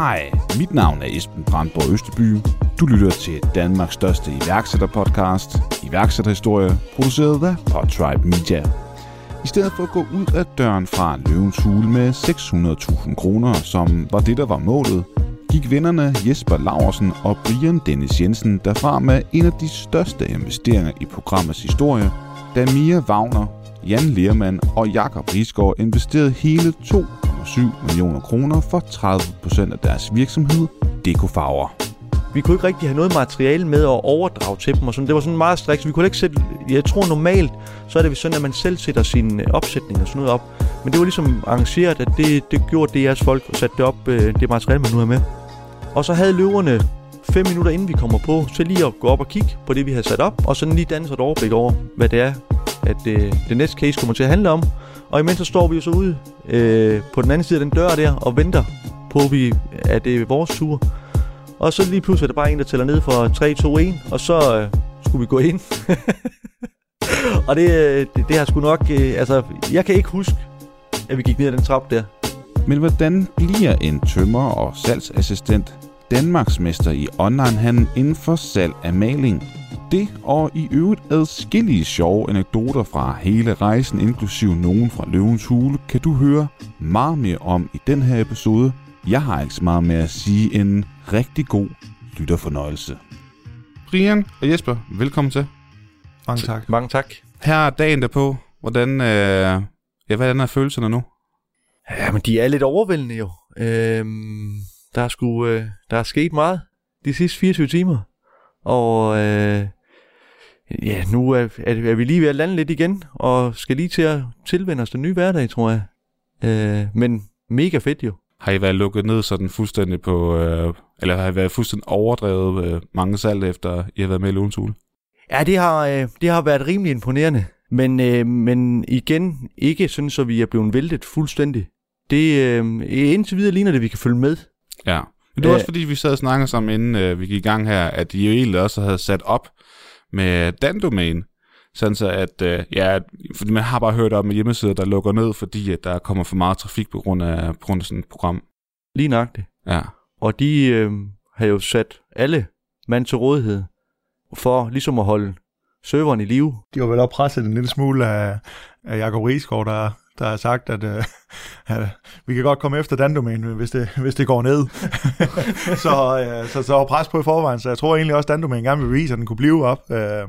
Hej, mit navn er Esben Brandborg Østeby. Du lytter til Danmarks største iværksætterpodcast, iværksætterhistorie, produceret af Podtribe Media. I stedet for at gå ud af døren fra løvens hule med 600.000 kroner, som var det, der var målet, gik vennerne Jesper Laursen og Brian Dennis Jensen derfra med en af de største investeringer i programmets historie, da Mia Wagner, Jan Lermann og Jakob Risgaard investerede hele 2,7 millioner kroner for 30% af deres virksomhed, Dekofarver. Vi kunne ikke rigtig have noget materiale med at overdrage til dem, og sådan. det var sådan meget striks. vi kunne ikke sætte, jeg tror normalt, så er det sådan, at man selv sætter sin opsætninger opsætning og sådan noget op, men det var ligesom arrangeret, at det, det gjorde det jeres folk, og satte det op, øh, det materiale, man nu har med. Og så havde løverne fem minutter inden vi kommer på, så lige at gå op og kigge på det, vi har sat op, og så lige danne et overblik over, hvad det er, at det, det næste case kommer til at handle om. Og imens så står vi jo så ude øh, på den anden side af den dør der og venter på, vi, at det er vores tur. Og så lige pludselig er der bare en, der tæller ned for 3, 2, 1, og så øh, skulle vi gå ind. og det, øh, det, det har sgu nok... Øh, altså, jeg kan ikke huske, at vi gik ned ad den trappe der. Men hvordan bliver en tømmer og salgsassistent Danmarksmester i onlinehandel inden for salg af maling? Det og i øvrigt adskillige sjove anekdoter fra hele rejsen, inklusiv nogen fra Løvens Hule, kan du høre meget mere om i den her episode. Jeg har ikke så meget med at sige en rigtig god lytterfornøjelse. Brian og Jesper, velkommen til. Mange tak. Mange tak. Her er dagen derpå. Hvordan, øh, ja, hvordan er følelserne nu? Ja, men de er lidt overvældende jo. Øhm, der, er sgu, øh, der er sket meget de sidste 24 timer. Og øh, ja, nu er, er, er vi lige ved at lande lidt igen, og skal lige til at tilvende os den nye hverdag, tror jeg. Øh, men mega fedt jo. Har I været lukket ned sådan fuldstændig på, øh, eller har I været fuldstændig overdrevet øh, mange salg efter I har været med i Løvens Hule? Ja, det har, øh, det har været rimelig imponerende. Men, øh, men igen, ikke sådan, så vi er blevet væltet fuldstændig. Det øh, indtil videre ligner det, at vi kan følge med. Ja. Men det var Øh. også fordi, vi sad og snakkede sammen, inden øh, vi gik i gang her, at I jo egentlig også havde sat op med Dan-domæne. Sådan så at, øh, ja, fordi man har bare hørt om hjemmesider, der lukker ned, fordi at der kommer for meget trafik på grund af, på grund af sådan et program. Lige nøjagtigt. Ja. Og de øh, har jo sat alle mand til rådighed for ligesom at holde serveren i live. De var vel også presset en lille smule af, af Jacob Riesgaard, der, der har sagt, at, øh, at vi kan godt komme efter Dandomæn, hvis det, hvis det går ned. så, øh, så, så var pres på i forvejen, så jeg tror egentlig også, at Dandomæn gerne vil vise, at den kunne blive op. Øh,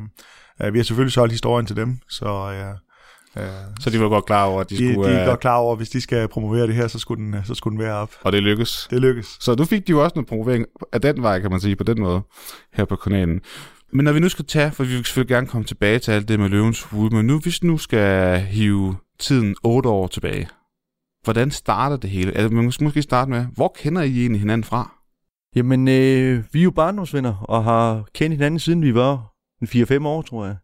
øh, vi har selvfølgelig solgt historien til dem, så... Øh, øh, Så de var godt klar over, at de, de, skulle... de er øh, godt klar over, at hvis de skal promovere det her, så skulle den, så skulle den være op. Og det lykkes. Det lykkes. Så du fik de jo også noget promovering af den vej, kan man sige, på den måde, her på kanalen. Men når vi nu skal tage, for vi vil selvfølgelig gerne komme tilbage til alt det med løvens hule, men nu, hvis nu skal hive tiden otte år tilbage, hvordan starter det hele? Altså, man skal måske starte med, hvor kender I egentlig hinanden fra? Jamen, øh, vi er jo barndomsvenner og har kendt hinanden siden vi var en 4-5 år, tror jeg.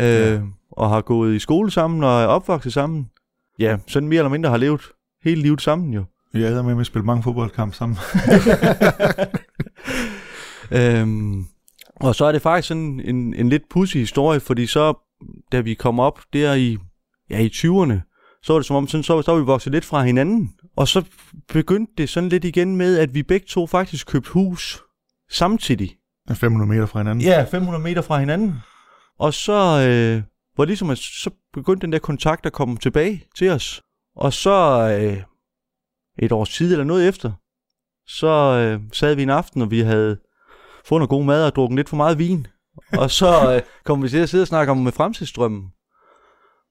Øh, Ja. Og har gået i skole sammen og er opvokset sammen. Ja, sådan mere eller mindre har levet hele livet sammen jo. Vi er med at spille mange fodboldkampe sammen. øhm, og så er det faktisk sådan en, en lidt pussy historie, fordi så, da vi kom op der i, ja, i 20'erne, så var det som om, sådan, så, så var vi vokset lidt fra hinanden. Og så begyndte det sådan lidt igen med, at vi begge to faktisk købte hus samtidig. 500 meter fra hinanden? Ja, 500 meter fra hinanden. Og så øh, var ligesom, at så begyndte den der kontakt at komme tilbage til os. Og så øh, et års tid eller noget efter, så øh, sad vi en aften, og vi havde fået noget god mad og drukket lidt for meget vin. og så øh, kom vi til at sidde og snakke om med fremtidsstrømmen.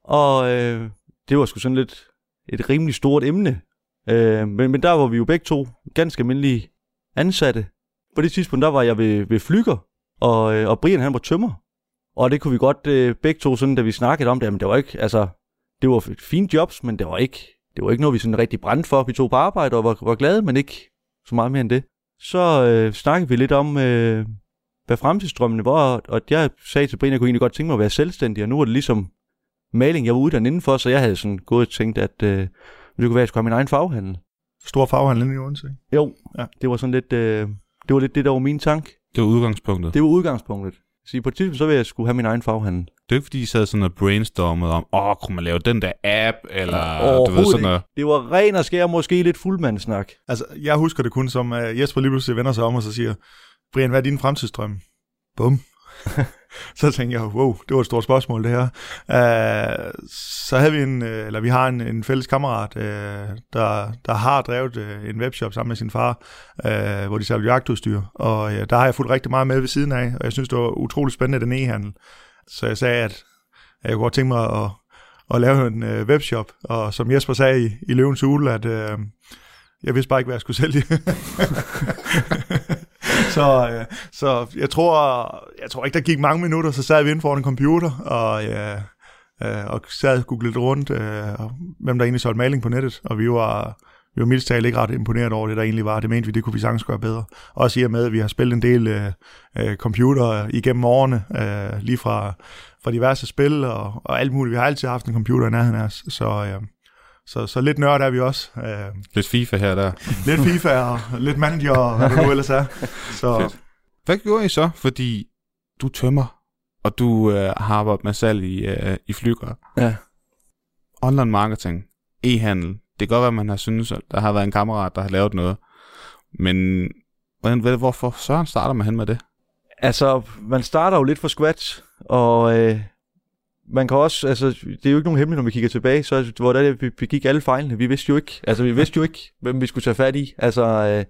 Og øh, det var sgu sådan lidt et rimelig stort emne. Øh, men, men der var vi jo begge to ganske almindelige ansatte. På det tidspunkt, der var jeg ved, ved Flyger, og, øh, og Brian han var tømmer. Og det kunne vi godt øh, begge to, sådan, da vi snakkede om det, men det var ikke, altså, det var et fint jobs, men det var ikke, det var ikke noget, vi sådan rigtig brændte for. Vi tog på arbejde og var, var glade, men ikke så meget mere end det. Så øh, snakkede vi lidt om, øh, hvad fremtidsdrømmene var, og jeg sagde til Brian, at jeg kunne egentlig godt tænke mig at være selvstændig, og nu er det ligesom maling, jeg var uddannet indenfor, så jeg havde sådan gået og tænkt, at øh, det kunne være, at jeg skulle have min egen faghandel. Stor faghandel i Odense? Jo, ja. det var sådan lidt, øh, det var lidt det, der var min tank. Det var udgangspunktet. Det var udgangspunktet. Så på et tidspunkt, så ville jeg skulle have min egen faghandel. Det er ikke fordi, I sad sådan og brainstormede om, åh, kunne man lave den der app, eller du ved sådan noget. Det var ren og skær, måske lidt fuldmandssnak. Altså, jeg husker det kun som, uh, Jesper lige pludselig vender sig om og så siger, Brian, hvad er din fremtidsdrøm? Bum. så tænkte jeg, wow, det var et stort spørgsmål det her. Uh, så havde vi en, øh, eller vi har en, en fælles kammerat, uh, der, der har drevet uh, en webshop sammen med sin far, uh, hvor de sælger jagtudstyr, og uh, der har jeg fulgt rigtig meget med ved siden af, og jeg synes, det var utrolig spændende, den e-handel. Så jeg sagde, at jeg kunne godt tænke mig at, at lave en uh, webshop, og som Jesper sagde i, i Løvens Ule, at uh, jeg vidste bare ikke, hvad jeg skulle sælge. så, øh, så jeg tror, jeg tror ikke, der gik mange minutter, så sad vi inden foran en computer, og, øh, øh, og sad og googlede rundt, øh, hvem der egentlig solgte maling på nettet, og vi var, vi var mildst talt ikke ret imponeret over det, der egentlig var. Det mente vi, det kunne vi sagtens gøre bedre. Også i og med, at vi har spillet en del øh, øh, computer igennem årene, øh, lige fra, fra diverse spil og, og alt muligt. Vi har altid haft en computer i nærheden af os, så... Øh, så, så lidt nørd er vi også. Øh, lidt FIFA her der. lidt FIFA og lidt manager og hvad det nu ellers er. Så. Fedt. Hvad gjorde I så? Fordi du tømmer, og du øh, har arbejdet med salg i, øh, i flyger. Ja. Online marketing, e-handel. Det kan godt være, at man har synes, at der har været en kammerat, der har lavet noget. Men hvordan, hvorfor Søren starter man hen med det? Altså, man starter jo lidt fra scratch, og øh, man kan også, altså, det er jo ikke nogen hemmelighed, når vi kigger tilbage, så hvor det, vi begik alle fejlene. Vi vidste jo ikke, altså vi vidste jo ikke, hvem vi skulle tage fat i. Altså, øh,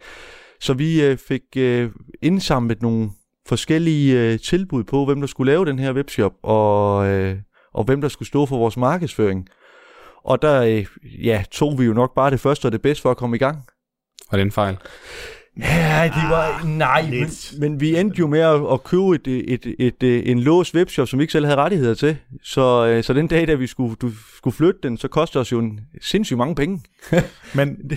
så vi øh, fik øh, indsamlet nogle forskellige øh, tilbud på, hvem der skulle lave den her webshop, og, øh, og hvem der skulle stå for vores markedsføring. Og der øh, ja, tog vi jo nok bare det første og det bedste for at komme i gang. Og det en fejl? Ja, det var... Ah, nej, men, men vi endte jo med at, at købe et, et, et, et, en lås webshop, som vi ikke selv havde rettigheder til. Så, øh, så den dag, da vi skulle, du, skulle flytte den, så kostede os jo en sindssygt mange penge. men,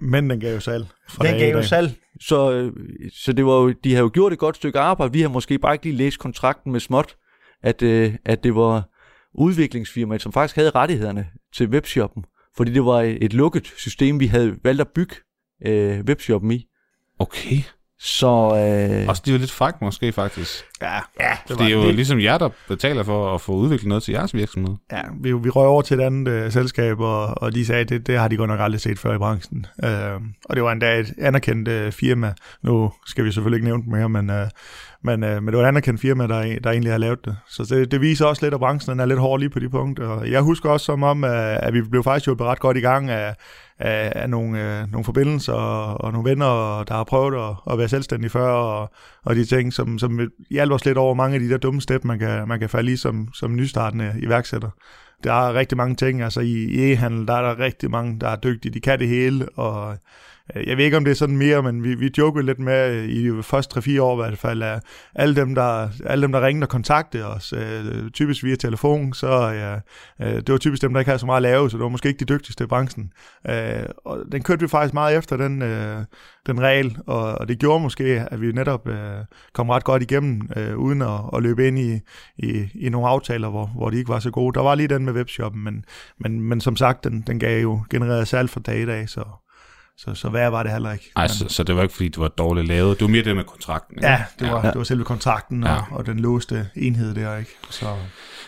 men den gav jo salg. Den gav jo salg. Så, øh, så det var jo, de har jo gjort et godt stykke arbejde. Vi har måske bare ikke lige læst kontrakten med småt, at, øh, at det var udviklingsfirmaet, som faktisk havde rettighederne til webshoppen. Fordi det var et lukket system, vi havde valgt at bygge øh, webshoppen i. Okay. Så... Øh... Og det er jo lidt frækt måske faktisk. Ja, ja det, det er jo det. ligesom jer, der betaler for at få udviklet noget til jeres virksomhed. Ja, vi, vi røg over til et andet øh, selskab, og, og de sagde, at det, det har de godt nok aldrig set før i branchen. Øh, og det var endda et anerkendt øh, firma. Nu skal vi selvfølgelig ikke nævne det mere, men, øh, men, øh, men det var et anerkendt firma, der, der egentlig har lavet det. Så det, det viser også lidt, at branchen er lidt hård lige på de punkter. Og jeg husker også som om, at vi blev faktisk hjulpet ret godt i gang af, af, af nogle, øh, nogle forbindelser og, og nogle venner, der har prøvet at, at være selvstændige før, og, og de ting, som, som hjalp os lidt over mange af de der dumme step, man kan, man kan falde i som, som nystartende iværksætter. Der er rigtig mange ting, altså i, i e-handel, der er der rigtig mange, der er dygtige, de kan det hele, og Øh, jeg ved ikke, om det er sådan mere, men vi, vi jokede lidt med øh, i de første 3-4 år i hvert fald, at alle dem, der, alle dem, der ringede og kontaktede os, øh, typisk via telefon, så ja, øh, det var typisk dem, der ikke havde så meget at lave, så det var måske ikke de dygtigste i branchen. Øh, og den kørte vi faktisk meget efter, den, øh, den regel, og, og det gjorde måske, at vi netop øh, kom ret godt igennem, øh, uden at, at løbe ind i, i, i nogle aftaler, hvor, hvor de ikke var så gode. Der var lige den med webshoppen, men, men, men som sagt, den, den gav jo genereret salg fra dag i dag, så så, så værre var det heller ikke. Ej, så, så det var ikke, fordi det var dårligt lavet. Det var mere det med kontrakten. Ikke? Ja, det var, ja. det var selve kontrakten og, Ja. og den låste enhed der, ikke? Så,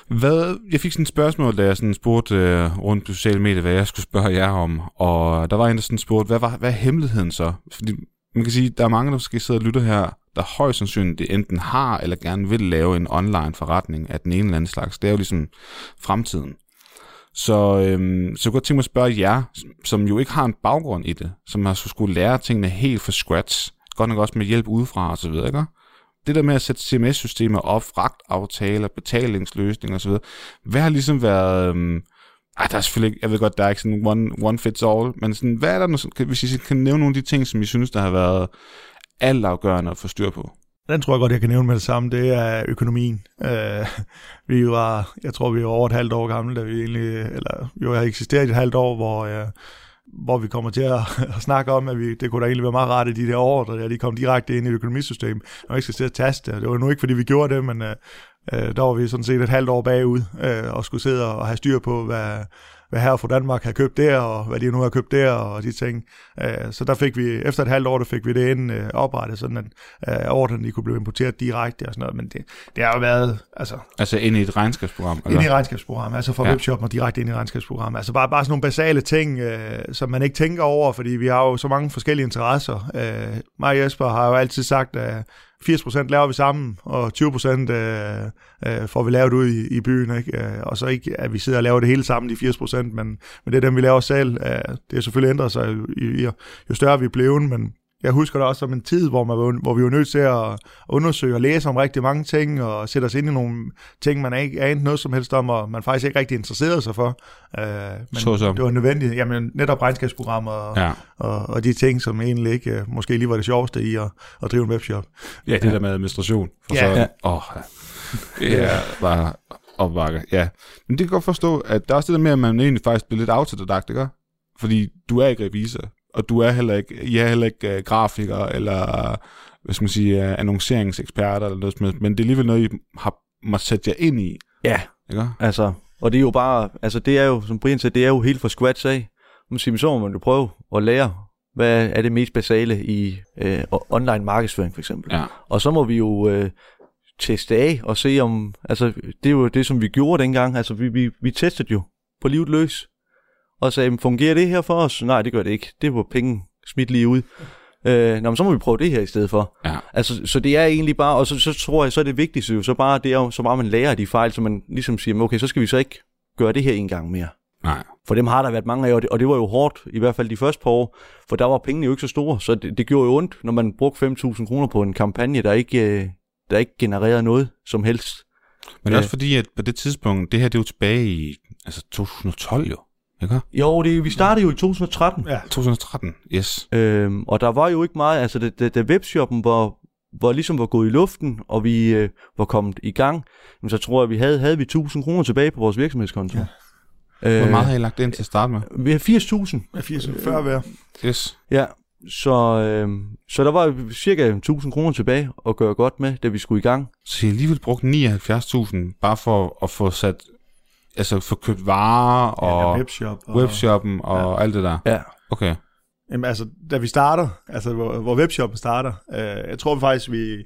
Hvad, jeg fik sådan et spørgsmål, da jeg sådan spurgte øh, rundt på sociale medier, hvad jeg skulle spørge jer om. Og der var en, der sådan spurgte, hvad, var, hvad er hemmeligheden så? Fordi man kan sige, der er mange, der måske sidder og lytter her, der højst sandsynligt enten har eller gerne vil lave en online forretning af den ene eller anden slags. Det er jo ligesom fremtiden. Så, øhm, så jeg kunne godt tænke mig at spørge jer, som jo ikke har en baggrund i det, som har skulle lære tingene helt fra scratch, godt nok også med hjælp udefra og så videre, ikke? Det der med at sætte CMS-systemer op, fragtaftaler, betalingsløsninger og så videre, hvad har ligesom været... Øhm, ej, der er selvfølgelig ikke, jeg ved godt, der er ikke sådan one, one fits all, men sådan, hvad er der, noget- hvis I kan nævne nogle af de ting, som I synes, der har været altafgørende at få styr på? Den tror jeg godt, jeg kan nævne med det samme. Det er økonomien. Øh, vi var, jeg tror, vi var over et halvt år gamle, da vi egentlig, eller vi har eksisteret i et halvt år, hvor, øh, hvor vi kommer til at, at snakke om, at vi, det kunne da egentlig være meget rart i de der år, der de kom direkte ind i et økonomisystem, og ikke skal sidde og taste. Det var nu ikke, fordi vi gjorde det, men øh, øh, der var vi sådan set et halvt år bagud, øh, og skulle sidde og have styr på, hvad, hvad her fra Danmark har købt der, og hvad de nu har købt der, og de ting. Øh, så der fik vi, efter et halvt år, der fik vi det ind øh, oprettet, sådan at øh, ordrene de kunne blive importeret direkte og sådan noget, men det, det har jo været, altså, Altså ind i et regnskabsprogram? Eller? ind i regnskabsprogrammet, altså fra Ja. webshoppen og direkte ind i regnskabsprogrammet. Altså bare, bare sådan nogle basale ting, øh, som man ikke tænker over, fordi vi har jo så mange forskellige interesser. Øh, mig og Jesper har jo altid sagt, at 80% laver vi sammen, og 20% øh, øh, får vi lavet ud i, i byen. Ikke? Øh, og så ikke, at vi sidder og laver det hele sammen, de 80%, men, men det er dem, vi laver selv. Øh, det er selvfølgelig ændret sig, jo, jo, jo større vi er blevet, men jeg husker det også som en tid, hvor, man, var- hvor vi var nødt til at undersøge og læse om rigtig mange ting, og sætte os ind i nogle ting, man ikke anede noget som helst om, og man faktisk ikke rigtig interesserede sig for. Øh, men Såsom? det var nødvendigt. Jamen, netop regnskabsprogrammer og, Ja. og, og de ting, som egentlig ikke øh, måske lige var det sjoveste i at, at drive en webshop. Ja, det der med administration. For Ja. så, Ja. Åh, ja. Det er bare opbakke. Ja. Men det kan godt forstå, at der er også det der med, at man egentlig faktisk bliver lidt autodidakt, ikke? Fordi du er ikke revisor, og du er heller ikke, I er heller ikke uh, grafiker, eller hvad skal man sige, uh, annonceringseksperter, eller noget som helst, men det er alligevel noget, I har måttet sætte jer ind i, Ja, ikke? altså, og det er jo bare, altså det er jo, som Brian sagde, det er jo helt fra scratch af. Man siger, så må man jo prøve at lære, hvad er det mest basale i øh, online markedsføring for eksempel. Ja. Og så må vi jo øh, teste af og se om, altså det er jo det, som vi gjorde dengang, altså vi, vi, vi testede jo på livet løs, og sagde, "Men fungerer det her for os? Nej, det gør det ikke. Det var penge smidt lige ud. Øh, nå, men så må vi prøve det her i stedet for. Ja. Altså, så det er egentlig bare, og så, så tror jeg, så er det vigtigste jo så bare, det er jo så bare, man lærer de fejl, så man ligesom siger, "Men okay, så skal vi så ikke gøre det her en gang mere. Nej. For dem har der været mange af, og det, og det var jo hårdt, i hvert fald de første par år, for der var pengene jo ikke så store, så det, det gjorde jo ondt, når man brugte 5.000 kroner på en kampagne, der ikke, øh, der ikke genererede noget som helst. Men Ja. også fordi, at på det tidspunkt, det her det er jo tilbage i altså 2012 jo, ikke? Jo, det, vi startede jo i 2013, Ja. 2013, yes. øhm, og der var jo ikke meget, altså da, da, da webshoppen var, var ligesom var gået i luften, og vi øh, var kommet i gang, jamen, så tror jeg, vi havde, havde vi 1000 kroner tilbage på vores virksomhedskonto. Ja. Hvor meget har I lagt ind til at starte med? Vi har 80.000. Med 80 før hver. Yes. Ja, så, øh, så der var cirka 1000 kroner tilbage at gøre godt med, da vi skulle i gang. Så I alligevel brugt 79.000 bare for at få sat, altså få købt varer og ja, webshop. Og, webshoppen og ja. alt det der. Ja. Okay. Jamen, altså, da vi starter, altså hvor, hvor webshoppen starter, øh, jeg tror faktisk, vi,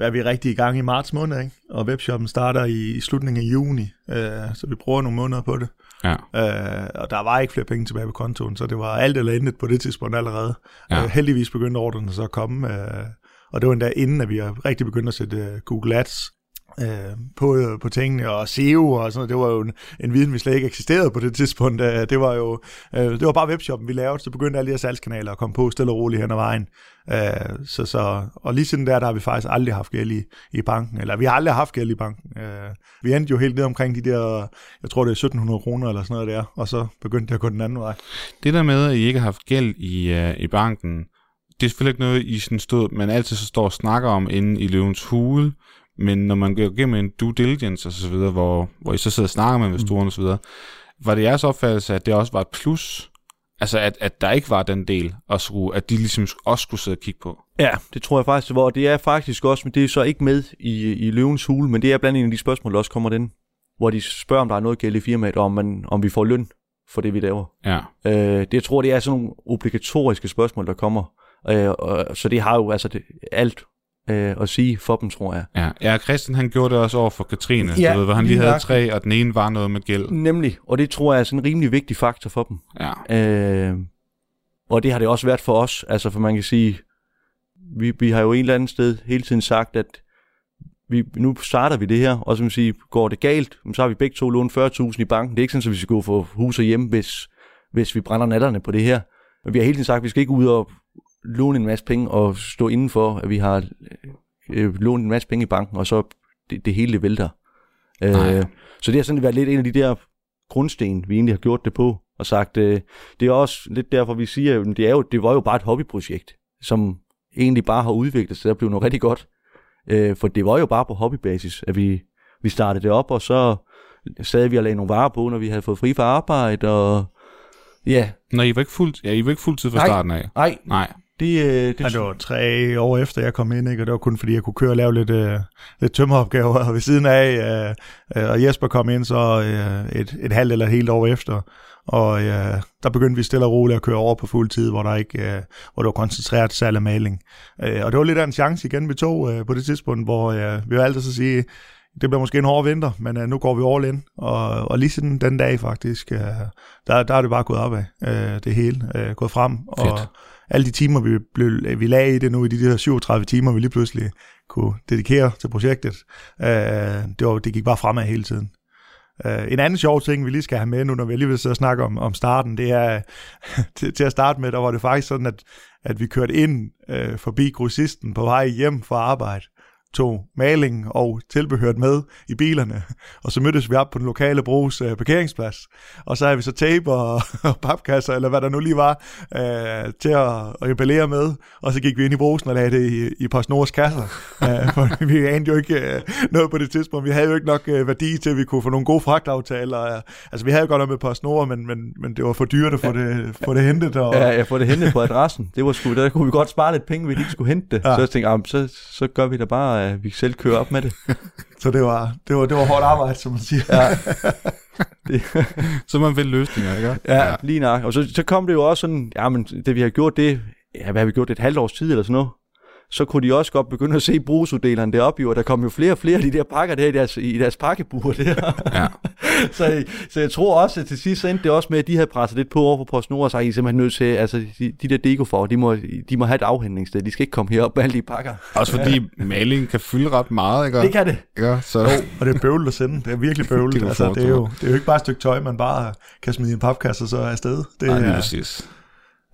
er vi rigtig i gang i marts måned, ikke? og webshoppen starter i, i slutningen af juni, øh, så vi bruger nogle måneder på det. Ja. Øh, og der var ikke flere penge tilbage på kontoen, så det var alt eller intet på det tidspunkt allerede. Ja. Øh, heldigvis begyndte ordrene så at komme, øh, og det var endda inden, at vi har rigtig begyndt at sætte øh, Google Ads øh, på, øh, på tingene, og SEO og sådan noget. Det var jo en, en viden, vi slet ikke eksisterede på det tidspunkt. Øh, det var jo øh, det var bare webshoppen, vi lavede, så begyndte alle de her salgskanaler at komme på stille og roligt hen ad vejen. Øh, så, så, og lige siden der, der har vi faktisk aldrig haft gæld i, i banken, eller vi har aldrig haft gæld i banken. Øh, vi endte jo helt ned omkring de der, jeg tror det er 1700 kroner eller sådan noget der, og så begyndte det at gå den anden vej. Det der med, at I ikke har haft gæld i, uh, i banken, det er selvfølgelig ikke noget, I sådan stod, man altid så står og snakker om inde i løvens hule, men når man går igennem en due diligence og så videre, hvor, hvor I så sidder og snakker med investorerne og så videre, var det jeres opfattelse, at det også var et plus? Altså, at, at der ikke var den del, og skulle, at de ligesom også skulle sidde og kigge på? Ja, det tror jeg faktisk, det var. Og det er faktisk også, men det er så ikke med i, i løvens hule, men det er blandt andet en af de spørgsmål, der også kommer den, hvor de spørger, om der er noget gæld i firmaet, og om, man, om vi får løn for det, vi laver. Ja. Øh, det, jeg tror, det er sådan nogle obligatoriske spørgsmål, der kommer. Øh, og, så det har jo altså det, alt øh, at sige for dem, tror jeg. Ja, ja Christian han gjorde det også over for Katrine, Ja, du ved, hvor han lige havde tre, og den ene var noget med gæld. Nemlig, og det tror jeg er sådan en rimelig vigtig faktor for dem. Ja, Øh, og det har det også været for os, altså for man kan sige, vi, vi har jo en eller anden sted hele tiden sagt, at vi, nu starter vi det her, og som siger, går det galt, så har vi begge to lånt 40.000 i banken. Det er ikke sådan, at vi skal gå for hus og hjem, hvis, hvis vi brænder natterne på det her. Men vi har hele tiden sagt, at vi skal ikke ud og låne en masse penge og stå indenfor, at vi har øh, lånt en masse penge i banken, og så det, det hele det vælter. Nej. Øh, så det har sådan været lidt en af de der grundsten, vi egentlig har gjort det på, og sagt, øh, det er også lidt derfor, vi siger, at det, er jo, det var jo bare et hobbyprojekt, som egentlig bare har udviklet sig at blive noget rigtig godt. Øh, for det var jo bare på hobbybasis, at vi, vi startede det op, og så sad vi og lagde nogle varer på, når vi havde fået fri fra arbejde, og ja, Nå, I var ikke fuld, ja, I var ikke fuldtid fra Nej. starten af. nej, Nej. Det, øh, det, Ja, det var tre år efter, jeg kom ind, ikke? og det var kun fordi, jeg kunne køre og lave lidt, øh, lidt tømmeropgaver ved siden af, øh, øh, og Jesper kom ind så øh, et, et halvt eller et helt år efter, og øh, der begyndte vi stille og roligt at køre over på fuld tid, hvor der ikke øh, hvor der var koncentreret salg af maling. Øh, og det var lidt af en chance igen, vi tog øh, på det tidspunkt, hvor øh, vi valgte så at sige, det bliver måske en hård vinter, men øh, nu går vi all in. Og, og lige siden den dag faktisk, øh, der, der er det bare gået opad, øh, det hele, øh, gået frem. Og Fedt alle de timer, vi, blev, vi lagde i det nu, i de der 37 timer, vi lige pludselig kunne dedikere til projektet, øh, det, var, det gik bare fremad hele tiden. Uh, en anden sjov ting, vi lige skal have med nu, når vi alligevel sidder og snakker om, om starten, det er, til, til at starte med, der var det faktisk sådan, at, at vi kørte ind øh, forbi grossisten på vej hjem fra arbejde, tog maling og tilbehørt med i bilerne, og så mødtes vi op på den lokale brugs uh, parkeringsplads, og så havde vi så tape og, og papkasser, eller hvad der nu lige var, uh, til at, at emballere med, og så gik vi ind i brusen og lagde det i, i PostNords kasser, uh, for vi anede jo ikke uh, noget på det tidspunkt, vi havde jo ikke nok uh, værdi til, at vi kunne få nogle gode fragtaftaler, uh, altså vi havde jo godt nok med PostNord, men, men, men det var for dyrt at få det, få det hentet, og, Ja, jeg får det hentet på adressen. Det var sgu, der kunne vi godt spare lidt penge, vi ikke skulle hente det. Ja. Ja. Så jeg tænkte, ah, så, så gør vi da bare, at vi selv kører op med det. så det var, det, var, det var hårdt arbejde, som man siger. Ja, det, Så man vil løsninger, ikke? ja, lige nok. Og så, så kom det jo også sådan, ja, men det vi har gjort, det, ja, hvad har vi gjort, et halvt års tid eller sådan noget. Så kunne de også godt begynde at se brugsuddeleren deroppe, jo, og der kom jo flere og flere af de der pakker der i deres, i deres pakkebuer der. Ja. så, så jeg tror også, at til sidst endte det også med, at de havde presset lidt på over på PostNord, og så er I simpelthen nødt til, altså de, de der dekofor, de må, de må have et afhentningssted, de skal ikke komme herop med alle de pakker. Også fordi maling kan fylde ret meget, ikke? Det kan det. Ikke? Så, Og det er bøvlet at sende. Det er virkelig Det bøvlet. jeg altså, det, er jo, det er jo ikke bare et stykke tøj, man bare kan smide i en papkasse og så er afsted. Det, Nej, lige er, præcis.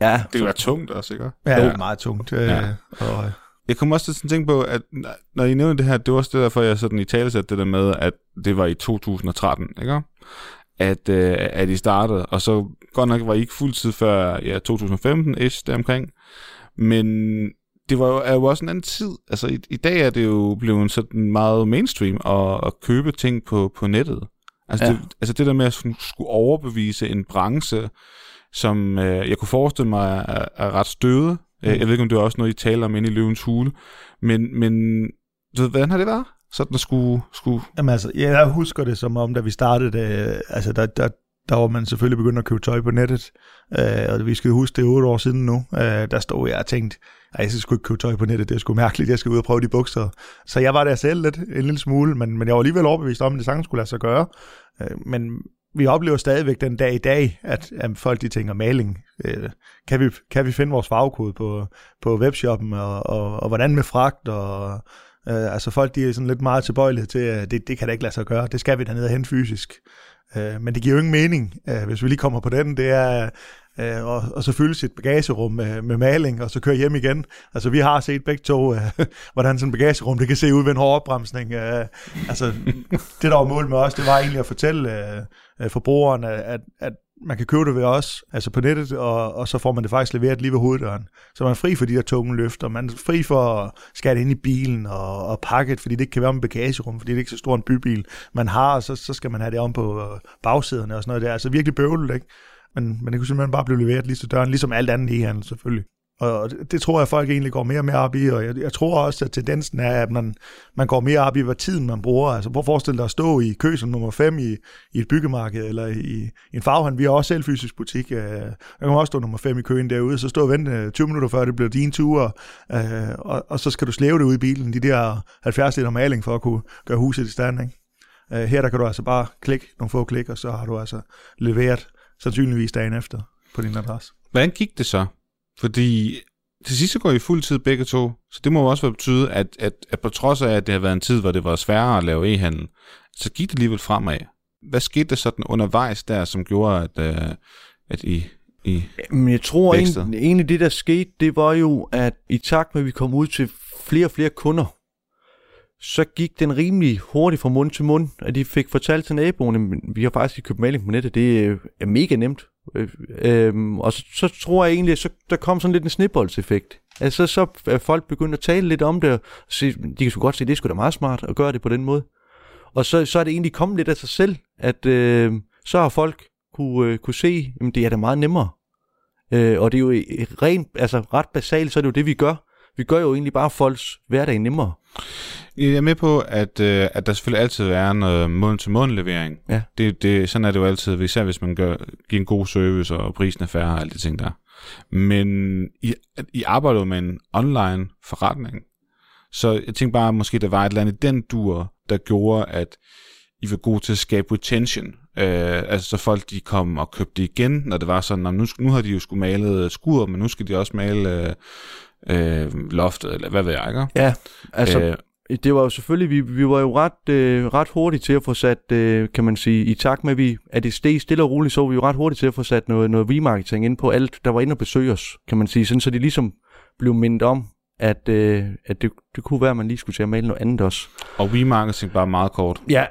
Ja, Det kan være tungt også, ikke? ja, det er meget tungt. Ja. Ja. Og, Jeg kommer også til at tænke på, at når I nævner det her, det var også det derfor, jeg sådan i tale det der med, at det var i 2013, ikke? At, øh, at I startede, og så godt nok var I ikke fuldtid før ja, 2015-ish deromkring, men det var jo, er jo også en anden tid. Altså i, i dag er det jo blevet sådan meget mainstream at, at købe ting på, på nettet. Altså, Ja. det, altså det der med at skulle skulle overbevise en branche, som øh, jeg kunne forestille mig er, er ret støde. Mm. Jeg ved ikke, om det er også noget, I taler om inde i Løvens Hule. Men, men du ved, hvordan har det været? Sådan at skulle... skulle Jamen altså, jeg husker det som om, da vi startede, øh, altså der, der, der var man selvfølgelig begyndt at købe tøj på nettet, øh, og vi skal huske, det er otte år siden nu, øh, der stod jeg og tænkte, ej, jeg sgu ikke købe tøj på nettet, det er sgu mærkeligt, jeg skal ud og prøve de bukser. Så jeg var der selv lidt, en lille smule, men, men jeg var alligevel overbevist om, at det sagtens skulle lade sig gøre. Øh, men vi oplever stadigvæk den dag i dag, at, at folk de tænker maling. Øh, kan, vi, kan vi finde vores farvekode på, på webshoppen, og, og, og hvordan med fragt, og Øh, altså folk de er sådan lidt meget tilbøjelige til, at det, det kan da ikke lade sig gøre, det skal vi dernede hen fysisk. Øh, men det giver jo ingen mening, øh, hvis vi lige kommer på den, det er øh, og, og så fylde sit bagagerum med, med maling, og så køre hjem igen. Altså vi har set begge to, øh, hvordan sådan et bagagerum, det kan se ud ved en hård opbremsning. Øh, altså det der var målet med os, det var egentlig at fortælle øh, øh, forbrugeren, at, at, man kan købe det ved os, altså på nettet, og, og så får man det faktisk leveret lige ved hoveddøren. Så man er fri for de der tunge løfter, man er fri for at skære det ind i bilen og, og pakke det, fordi det ikke kan være med bagagerum, fordi det er ikke så stor en bybil, man har, og så, så skal man have det om på øh, bagsæderne og sådan noget der. Altså virkelig bøvlet, ikke? Men, men det kunne simpelthen bare blive leveret lige til døren, ligesom alt andet e-handel selvfølgelig. Og det, tror jeg, folk egentlig går mere og mere op i, og jeg, jeg tror også, at tendensen er, at man, man går mere op i, hvad tiden man bruger. Altså prøv at forestille dig at stå i kø som nummer 5 i, i et byggemarked, eller i, i en farvehandel. Vi har også selv fysisk butik. Øh, der kan man også stå nummer 5 i køen derude, så stå og vente øh, 20 minutter før det bliver din tur, øh, og, og så skal du slæve det ud i bilen, de der 70 liter maling for at kunne gøre huset i stand. Ikke? Øh, her der kan du altså bare klikke nogle få klik, og så har du altså leveret sandsynligvis dagen efter på din adresse. Hvordan gik det så? Fordi til sidst så går I fuld tid begge to, så det må jo også betyde, at, at, at på trods af, at det har været en tid, hvor det var sværere at lave e-handel, så gik det alligevel fremad. Hvad skete der sådan undervejs der, som gjorde, at, uh, at I, I Men jeg tror egentlig, egentlig det, der skete, det var jo, at i takt med, at vi kom ud til flere og flere kunder, så gik den rimelig hurtigt fra mund til mund, at de fik fortalt til naboerne, "Men vi har faktisk købt maling på nettet, det er mega nemt. Øh, øhm, og så, så tror jeg egentlig, så der kom sådan lidt en snibboldseffekt. Altså så er folk begyndt at tale lidt om det, og sige, de kan sgu godt se, det er sgu da meget smart at gøre det på den måde. Og så, så er det egentlig kommet lidt af sig selv, at øh, så har folk kunne, øh, kunne se, at det er da meget nemmere. Øh, og det er jo rent, altså ret basalt, så er det jo det, vi gør. Vi gør jo egentlig bare folks hverdag nemmere. Jeg er med på, at, øh, at der selvfølgelig altid er noget mund-til-mund levering. Ja. Det, det, sådan er det jo altid, især hvis man gør, giver en god service, og prisen er færre og alle de ting der. Men I, I arbejder jo med en online forretning. Så jeg tænkte bare, at måske der var et eller andet i den dur, der gjorde, at I var gode til at skabe retention. Øh, altså så folk de kom og købte igen, når det var sådan, "Nå, nu, nu har de jo skulle male skur, men nu skal de også male øh, loftet, eller hvad ved jeg, ikke? Ja, altså Øh, det var jo selvfølgelig, vi, vi var jo ret, øh, ret hurtigt til at få sat, øh, kan man sige, i takt med, at, vi, at det steg stille og roligt, så var vi jo ret hurtigt til at få sat noget, noget remarketing ind på alt, der var inde og besøge os, kan man sige, sådan, så de ligesom blev mindet om, at, øh, at det, det kunne være, at man lige skulle til at male noget andet også. og remarketing bare meget kort. Ja,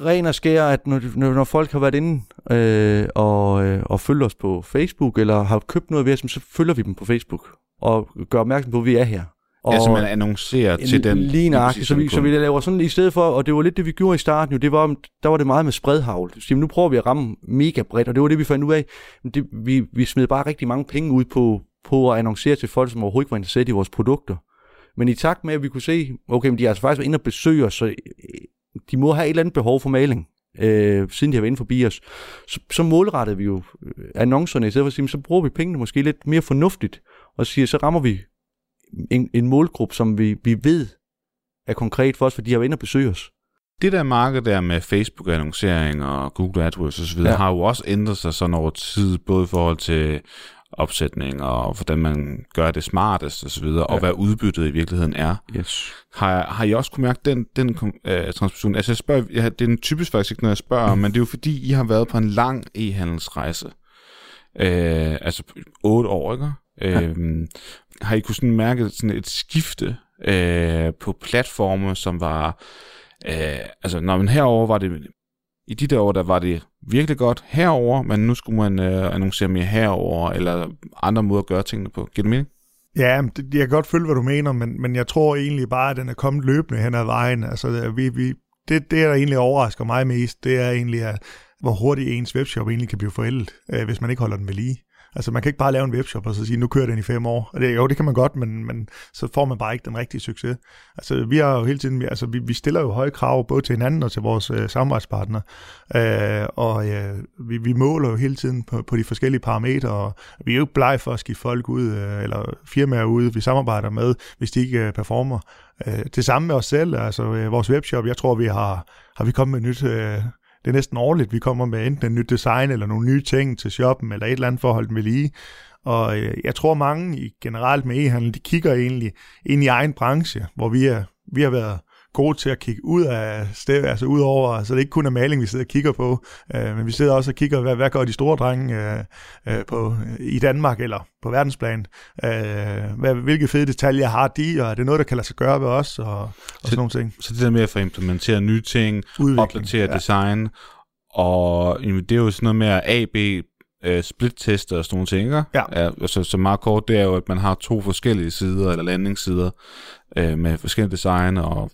ren og skær, at når, når, når folk har været inde øh, og, øh, og følger os på Facebook, eller har købt noget ved os, så følger vi dem på Facebook, og gør opmærksom på, at vi er her. Og, Ja, så man annoncerer til den. Lige nøjagtigt, så vi, så vi laver sådan i stedet for, og det var lidt det, vi gjorde i starten jo, det var, der var det meget med spredhavl. Så nu prøver vi at ramme mega bredt, og det var det, vi fandt ud af. Det, vi, vi smed bare rigtig mange penge ud på, på at annoncere til folk, som overhovedet ikke var interesseret i vores produkter. Men i takt med, at vi kunne se, okay, men de har altså faktisk inde og besøge os, så øh, de må have et eller andet behov for maling, øh, siden de har været inde forbi os. Så, så målrettede vi jo øh, annoncerne, i stedet for at sige, "Men så bruger vi pengene måske lidt mere fornuftigt, og siger, så rammer vi en, en målgruppe, som vi, vi ved er konkret for os, fordi de har været inde og besøge os. Det der marked der med Facebook-annoncering og Google AdWords osv., ja. Har jo også ændret sig sådan over tid, både i forhold til opsætning og hvordan man gør det smartest osv., ja. og hvad udbyttet i virkeligheden er. Yes. Har, har I også kunne mærke den, den øh, transmission? Altså jeg spørger, jeg, det er en typisk faktisk ikke noget, jeg spørger men det er jo fordi, I har været på en lang e-handelsrejse. Øh, altså otte år, ikke? Øh, har I kunne sådan mærke sådan et skifte øh, på platforme, som var... Øh, altså, når man herover var det... I de der år, der var det virkelig godt herover, men nu skulle man øh, annoncere mere herover eller andre måder at gøre tingene på. Giver det mening? Ja, det, jeg kan godt følge, hvad du mener, men, men jeg tror egentlig bare, at den er kommet løbende hen ad vejen. Altså, øh, vi, vi, det, det, der egentlig overrasker mig mest, det er egentlig, at, hvor hurtigt ens webshop egentlig kan blive forældet, øh, hvis man ikke holder den ved lige. Altså, man kan ikke bare lave en webshop og så sige, nu kører den i fem år. Og det, jo, det kan man godt, men, men så får man bare ikke den rigtige succes. Altså, vi har jo hele tiden, vi- altså, vi, vi stiller jo høje krav både til hinanden og til vores øh, samarbejdspartnere. Øh, og øh, vi, vi måler jo hele tiden på, på de forskellige parametre, og vi er jo ikke blege for at skifte folk ud, øh, eller firmaer ud, vi samarbejder med, hvis de ikke øh, performer. Øh, det samme med os selv, altså øh, vores webshop, jeg tror, vi har, har vi kommet med nyt... Øh, det er næsten årligt, vi kommer med enten en nyt design eller nogle nye ting til shoppen, eller et eller andet for at holde ved lige. Og øh, jeg tror mange i, generelt med e-handel, de kigger egentlig ind i egen branche, hvor vi, er, vi har været gode til at kigge ud af sted, altså ud over, så det er ikke kun er maling, vi sidder og kigger på, øh, men vi sidder også og kigger, hvad, hvad gør de store drenge øh, øh, på, i Danmark eller på verdensplan? Øh, hvad, hvilke fede detaljer har de, og er det noget, der kan lade sig gøre ved os, og, og sådan nogle ting? Så det der med at få implementeret nye ting, Udvikling, opdatere ja. design, og det er jo sådan noget med at A-B øh, split-teste og sådan nogle ting, ikke? Ja. altså, så meget kort, det er jo, at man har to forskellige sider, eller landingssider, øh, med forskellige design og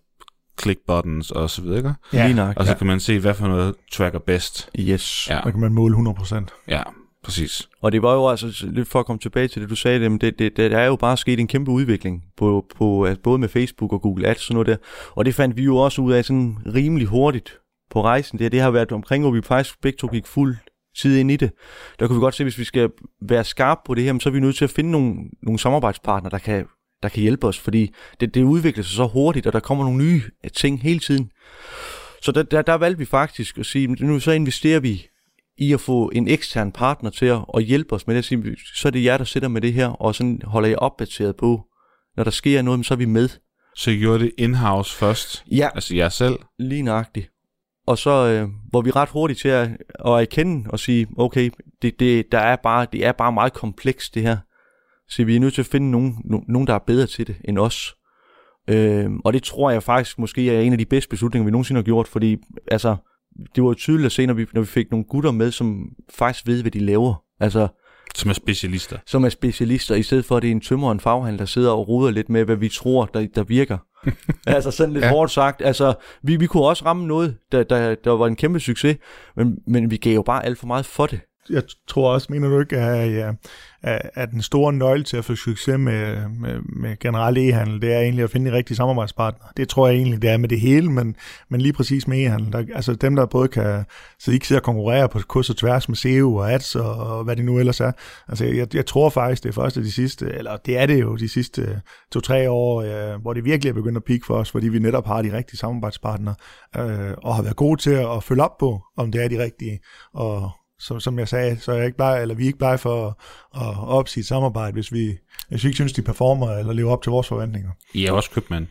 click buttons og så videre, ikke? Ja. Lige nok. Og så Ja. kan man se, hvad for noget tracker bedst. Yes. Ja, Så kan man måle 100%. ja. præcis. Og det var jo altså, lidt for at komme tilbage til det, du sagde, det, det, det, det er jo bare sket en kæmpe udvikling, på, på, altså både med Facebook og Google Ads og sådan noget der. Og det fandt vi jo også ud af sådan rimelig hurtigt på rejsen. Det, det har været omkring, hvor vi faktisk begge to gik fuld tid ind i det. Der kunne vi godt se, hvis vi skal være skarpe på det her, så er vi nødt til at finde nogle, nogle samarbejdspartnere, der kan, der kan hjælpe os, fordi det, det udvikler sig så hurtigt, og der kommer nogle nye ting hele tiden. Så der, der, der valgte vi faktisk at sige, nu så investerer vi i at få en ekstern partner til at, at hjælpe os med det. Sige, så er det jer, der sidder med det her, og sådan holder jeg opdateret på, når der sker noget, så er vi med. Så I gjorde det in-house først? Ja. Altså jer selv? Lige nøjagtigt. Og så øh, var vi ret hurtigt til at, at erkende og sige, okay, det, det, der er bare, det er bare meget komplekst det her. Så vi er nødt til at finde nogen, nogen der er bedre til det end os. Øh, og det tror jeg faktisk måske er en af de bedste beslutninger, vi nogensinde har gjort, fordi altså, det var jo tydeligt at se, når vi, når vi fik nogle gutter med, som faktisk ved, hvad de laver. Altså, som er specialister. Som er specialister, i stedet for at det er en tømmer og en faghandler, der sidder og ruder lidt med, hvad vi tror, der, der virker. altså sådan lidt ja. hårdt sagt. Altså, vi, vi kunne også ramme noget, der, der, der var en kæmpe succes, men, men vi gav jo bare alt for meget for det jeg tror også, mener du ikke, at, ja, at den store nøgle til at få succes med, med, med generel e-handel, det er egentlig at finde de rigtige samarbejdspartnere. Det tror jeg egentlig, det er med det hele, men, men lige præcis med e-handel. Der, altså dem, der både kan, så ikke sidder og konkurrere på kurs og tværs med SEO og ads og, og hvad det nu ellers er. Altså jeg, jeg tror faktisk, det er først de sidste, eller det er det jo de sidste to-tre år, ja, hvor det virkelig er begyndt at peak for os, fordi vi netop har de rigtige samarbejdspartnere, øh, og har været gode til at følge op på, om det er de rigtige, og som, som jeg sagde, så er jeg ikke bleg, eller vi er ikke blege for at, at opsige et samarbejde, hvis vi, hvis vi ikke synes, de performer eller lever op til vores forventninger. I er også købmand.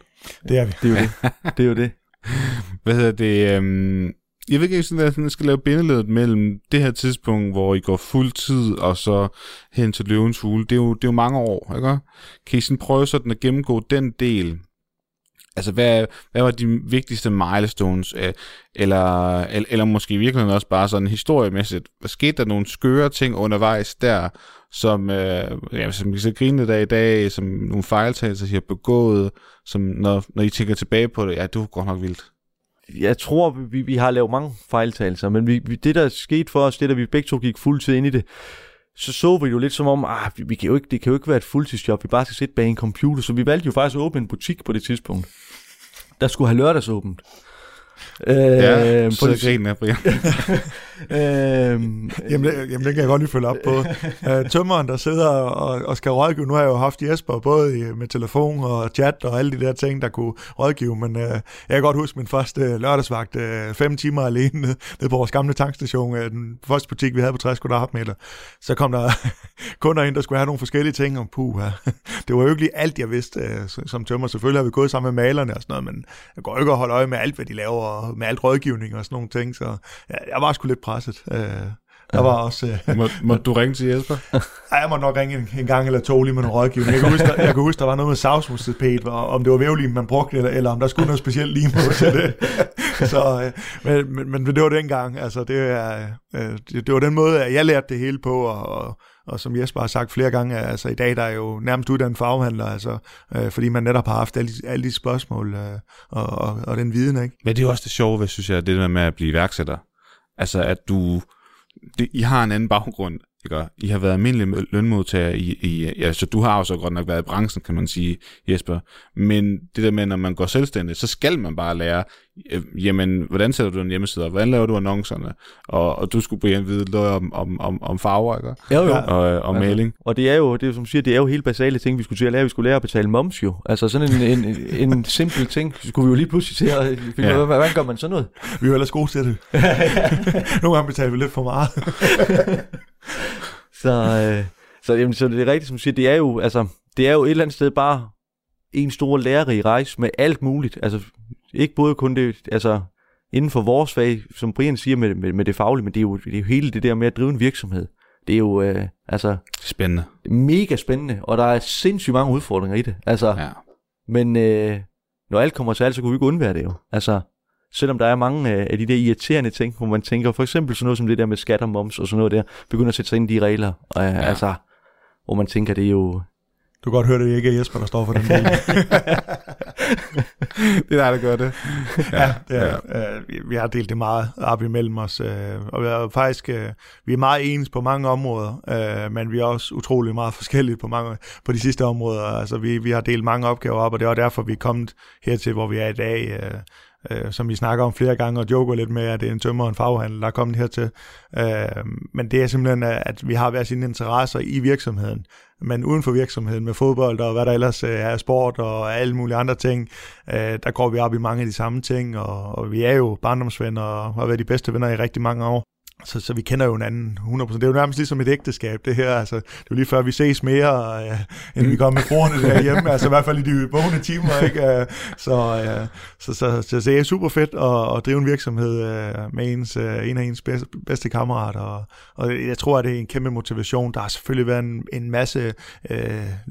Det er vi. Det er jo det. det, er jo det. Hvad hedder det? Øhm, jeg ved ikke, sådan, at jeg skal lave bindeledet mellem det her tidspunkt, hvor I går fuld tid, og så hen til løvens hule. Det er jo, det er jo mange år, ikke? Kan I sådan prøve sådan at gennemgå den del, Altså, hvad, hvad var de vigtigste milestones? Øh, eller, eller, eller måske i virkeligheden også bare sådan historiemæssigt. Hvad skete der nogle skøre ting undervejs der, som, øh, ja, som vi så grine der i dag, som nogle fejltagelser, I har begået, som når, når I tænker tilbage på det, ja, det var godt nok vildt. Jeg tror, vi, vi har lavet mange fejltagelser, men vi, vi, det, der skete for os, det der vi begge to gik fuldtid ind i det, så så vi jo lidt som om, ah, vi, vi kan jo ikke, det kan jo ikke være et fuldtidsjob, vi bare skal sidde bag en computer, så vi valgte jo faktisk at åbne en butik på det tidspunkt der skulle have lørdagsåbent. Øh, ja, så det griner Brian. øhm, jamen, jamen, det kan jeg godt lige følge op på. Uh, tømmeren, der sidder og, og skal rådgive, nu har jeg jo haft Jesper, både i, med telefon og chat og alle de der ting, der kunne rådgive, men uh, jeg kan godt huske min første lørdagsvagt, uh, fem timer alene nede, nede på vores gamle tankstation, uh, den første butik, vi havde på 60 kvadratmeter. Så kom der kunder ind, der skulle have nogle forskellige ting, og puh, det var jo ikke lige alt, jeg vidste uh, som tømmer. Selvfølgelig har vi gået sammen med malerne og sådan noget, men jeg går ikke og holde øje med alt, hvad de laver, og med alt rådgivning og sådan nogle ting, så ja, jeg var sgu lidt presset. Øh, der var også... Øh, må, må du ringe til Jesper? ja, jeg må nok ringe en, en gang eller to lige med noget rådgivning. Jeg kan huske, der, jeg kan huske, der var noget med savsmustepet, om det var vævlim, man brugte, eller, eller om der skulle noget specielt lige på til det. så, øh, men, men, men, det var dengang. Altså, det, er, øh, det, det, var den måde, at jeg lærte det hele på, og, og, og som Jesper har sagt flere gange, altså i dag der er jo nærmest uddannet faghandler, altså, øh, fordi man netop har haft alle, alle de spørgsmål øh, og, og, og den viden. Ikke? Men det er jo også det sjove, hvad synes jeg, det der med at blive iværksætter. Altså at du, det, I har en anden baggrund, ikke? I har været almindelige lønmodtager i, i, ja, så du har jo så godt nok været i branchen, kan man sige, Jesper. Men det der med, når man går selvstændig, så skal man bare lære, øh, jamen, hvordan sætter du en hjemmeside, og hvordan laver du annoncerne, og, og du skulle blive vide noget om, om, om, om farver, ikke? Jo, jo. Og, øh, og altså, maling. Og det er jo, det er, som siger, det er jo helt basale ting, vi skulle til at lære. Vi skulle lære at betale moms jo. Altså sådan en, en, en, en simpel ting, skulle vi jo lige pludselig til at ja. hvordan gør man sådan noget? Vi er jo ellers gode til det. Nogle gange betaler vi lidt for meget. så, øh, så, jamen, så det er rigtigt, som du siger, det er jo, altså, det er jo et eller andet sted bare en stor lærerig rejse med alt muligt. Altså, ikke både kun det, altså, inden for vores fag, som Brian siger med, med, med det faglige, men det er, jo, det er jo hele det der med at drive en virksomhed. Det er jo, øh, altså... Spændende. Mega spændende, og der er sindssygt mange udfordringer i det. Altså, ja. Men øh, når alt kommer til alt, så kunne vi ikke undvære det jo. Altså, selvom der er mange øh, af de der irriterende ting, hvor man tænker, for eksempel sådan noget som det der med skat og moms og sådan noget der, begynder at sætte sig ind i de regler, og, øh, ja. altså, hvor man tænker, det er jo... Du kan godt høre, det ikke er Jesper, der står for den del. det er dig, der gør det. Ja, det er, ja. Øh, vi har delt det meget op imellem os, øh, og vi er faktisk øh, vi er meget ens på mange områder, øh, men vi er også utrolig meget forskellige på mange på de sidste områder. Altså vi, vi har delt mange opgaver op, og det er derfor, vi er kommet hertil, hvor vi er i dag. Øh, øh, som vi snakker om flere gange, og joker lidt med, at det er en tømmer og en faghandel, der er kommet hertil. Øh, men det er simpelthen, at vi har hver sine interesser i virksomheden, men uden for virksomheden med fodbold og hvad der ellers øh, er sport og alle mulige andre ting, øh, der går vi op i mange af de samme ting, og, og vi er jo barndomsvenner og har været de bedste venner i rigtig mange år. Så, så vi kender jo hinanden 100%. Det er jo nærmest ligesom et ægteskab, det her. Altså, det er jo lige før, vi ses mere, uh, end vi kommer med brugerne derhjemme. altså i hvert fald i de vågne timer. Ikke? Uh, så, uh, så, så, så, så, det er super fedt at, at drive en virksomhed uh, med ens, uh, en af ens bedste, bedste kammerater. Og, og jeg tror, at det er en kæmpe motivation. Der har selvfølgelig været en, en masse uh,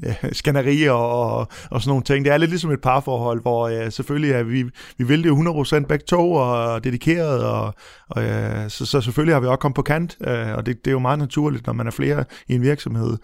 skænderier og, og sådan nogle ting. Det er lidt ligesom et parforhold, hvor uh, selvfølgelig er vi, vi vil det jo 100% begge to og dedikeret. Og, og uh, så, så selvfølgelig har vi også kommet på kant, øh, og det, det er jo meget naturligt, når man er flere i en virksomhed.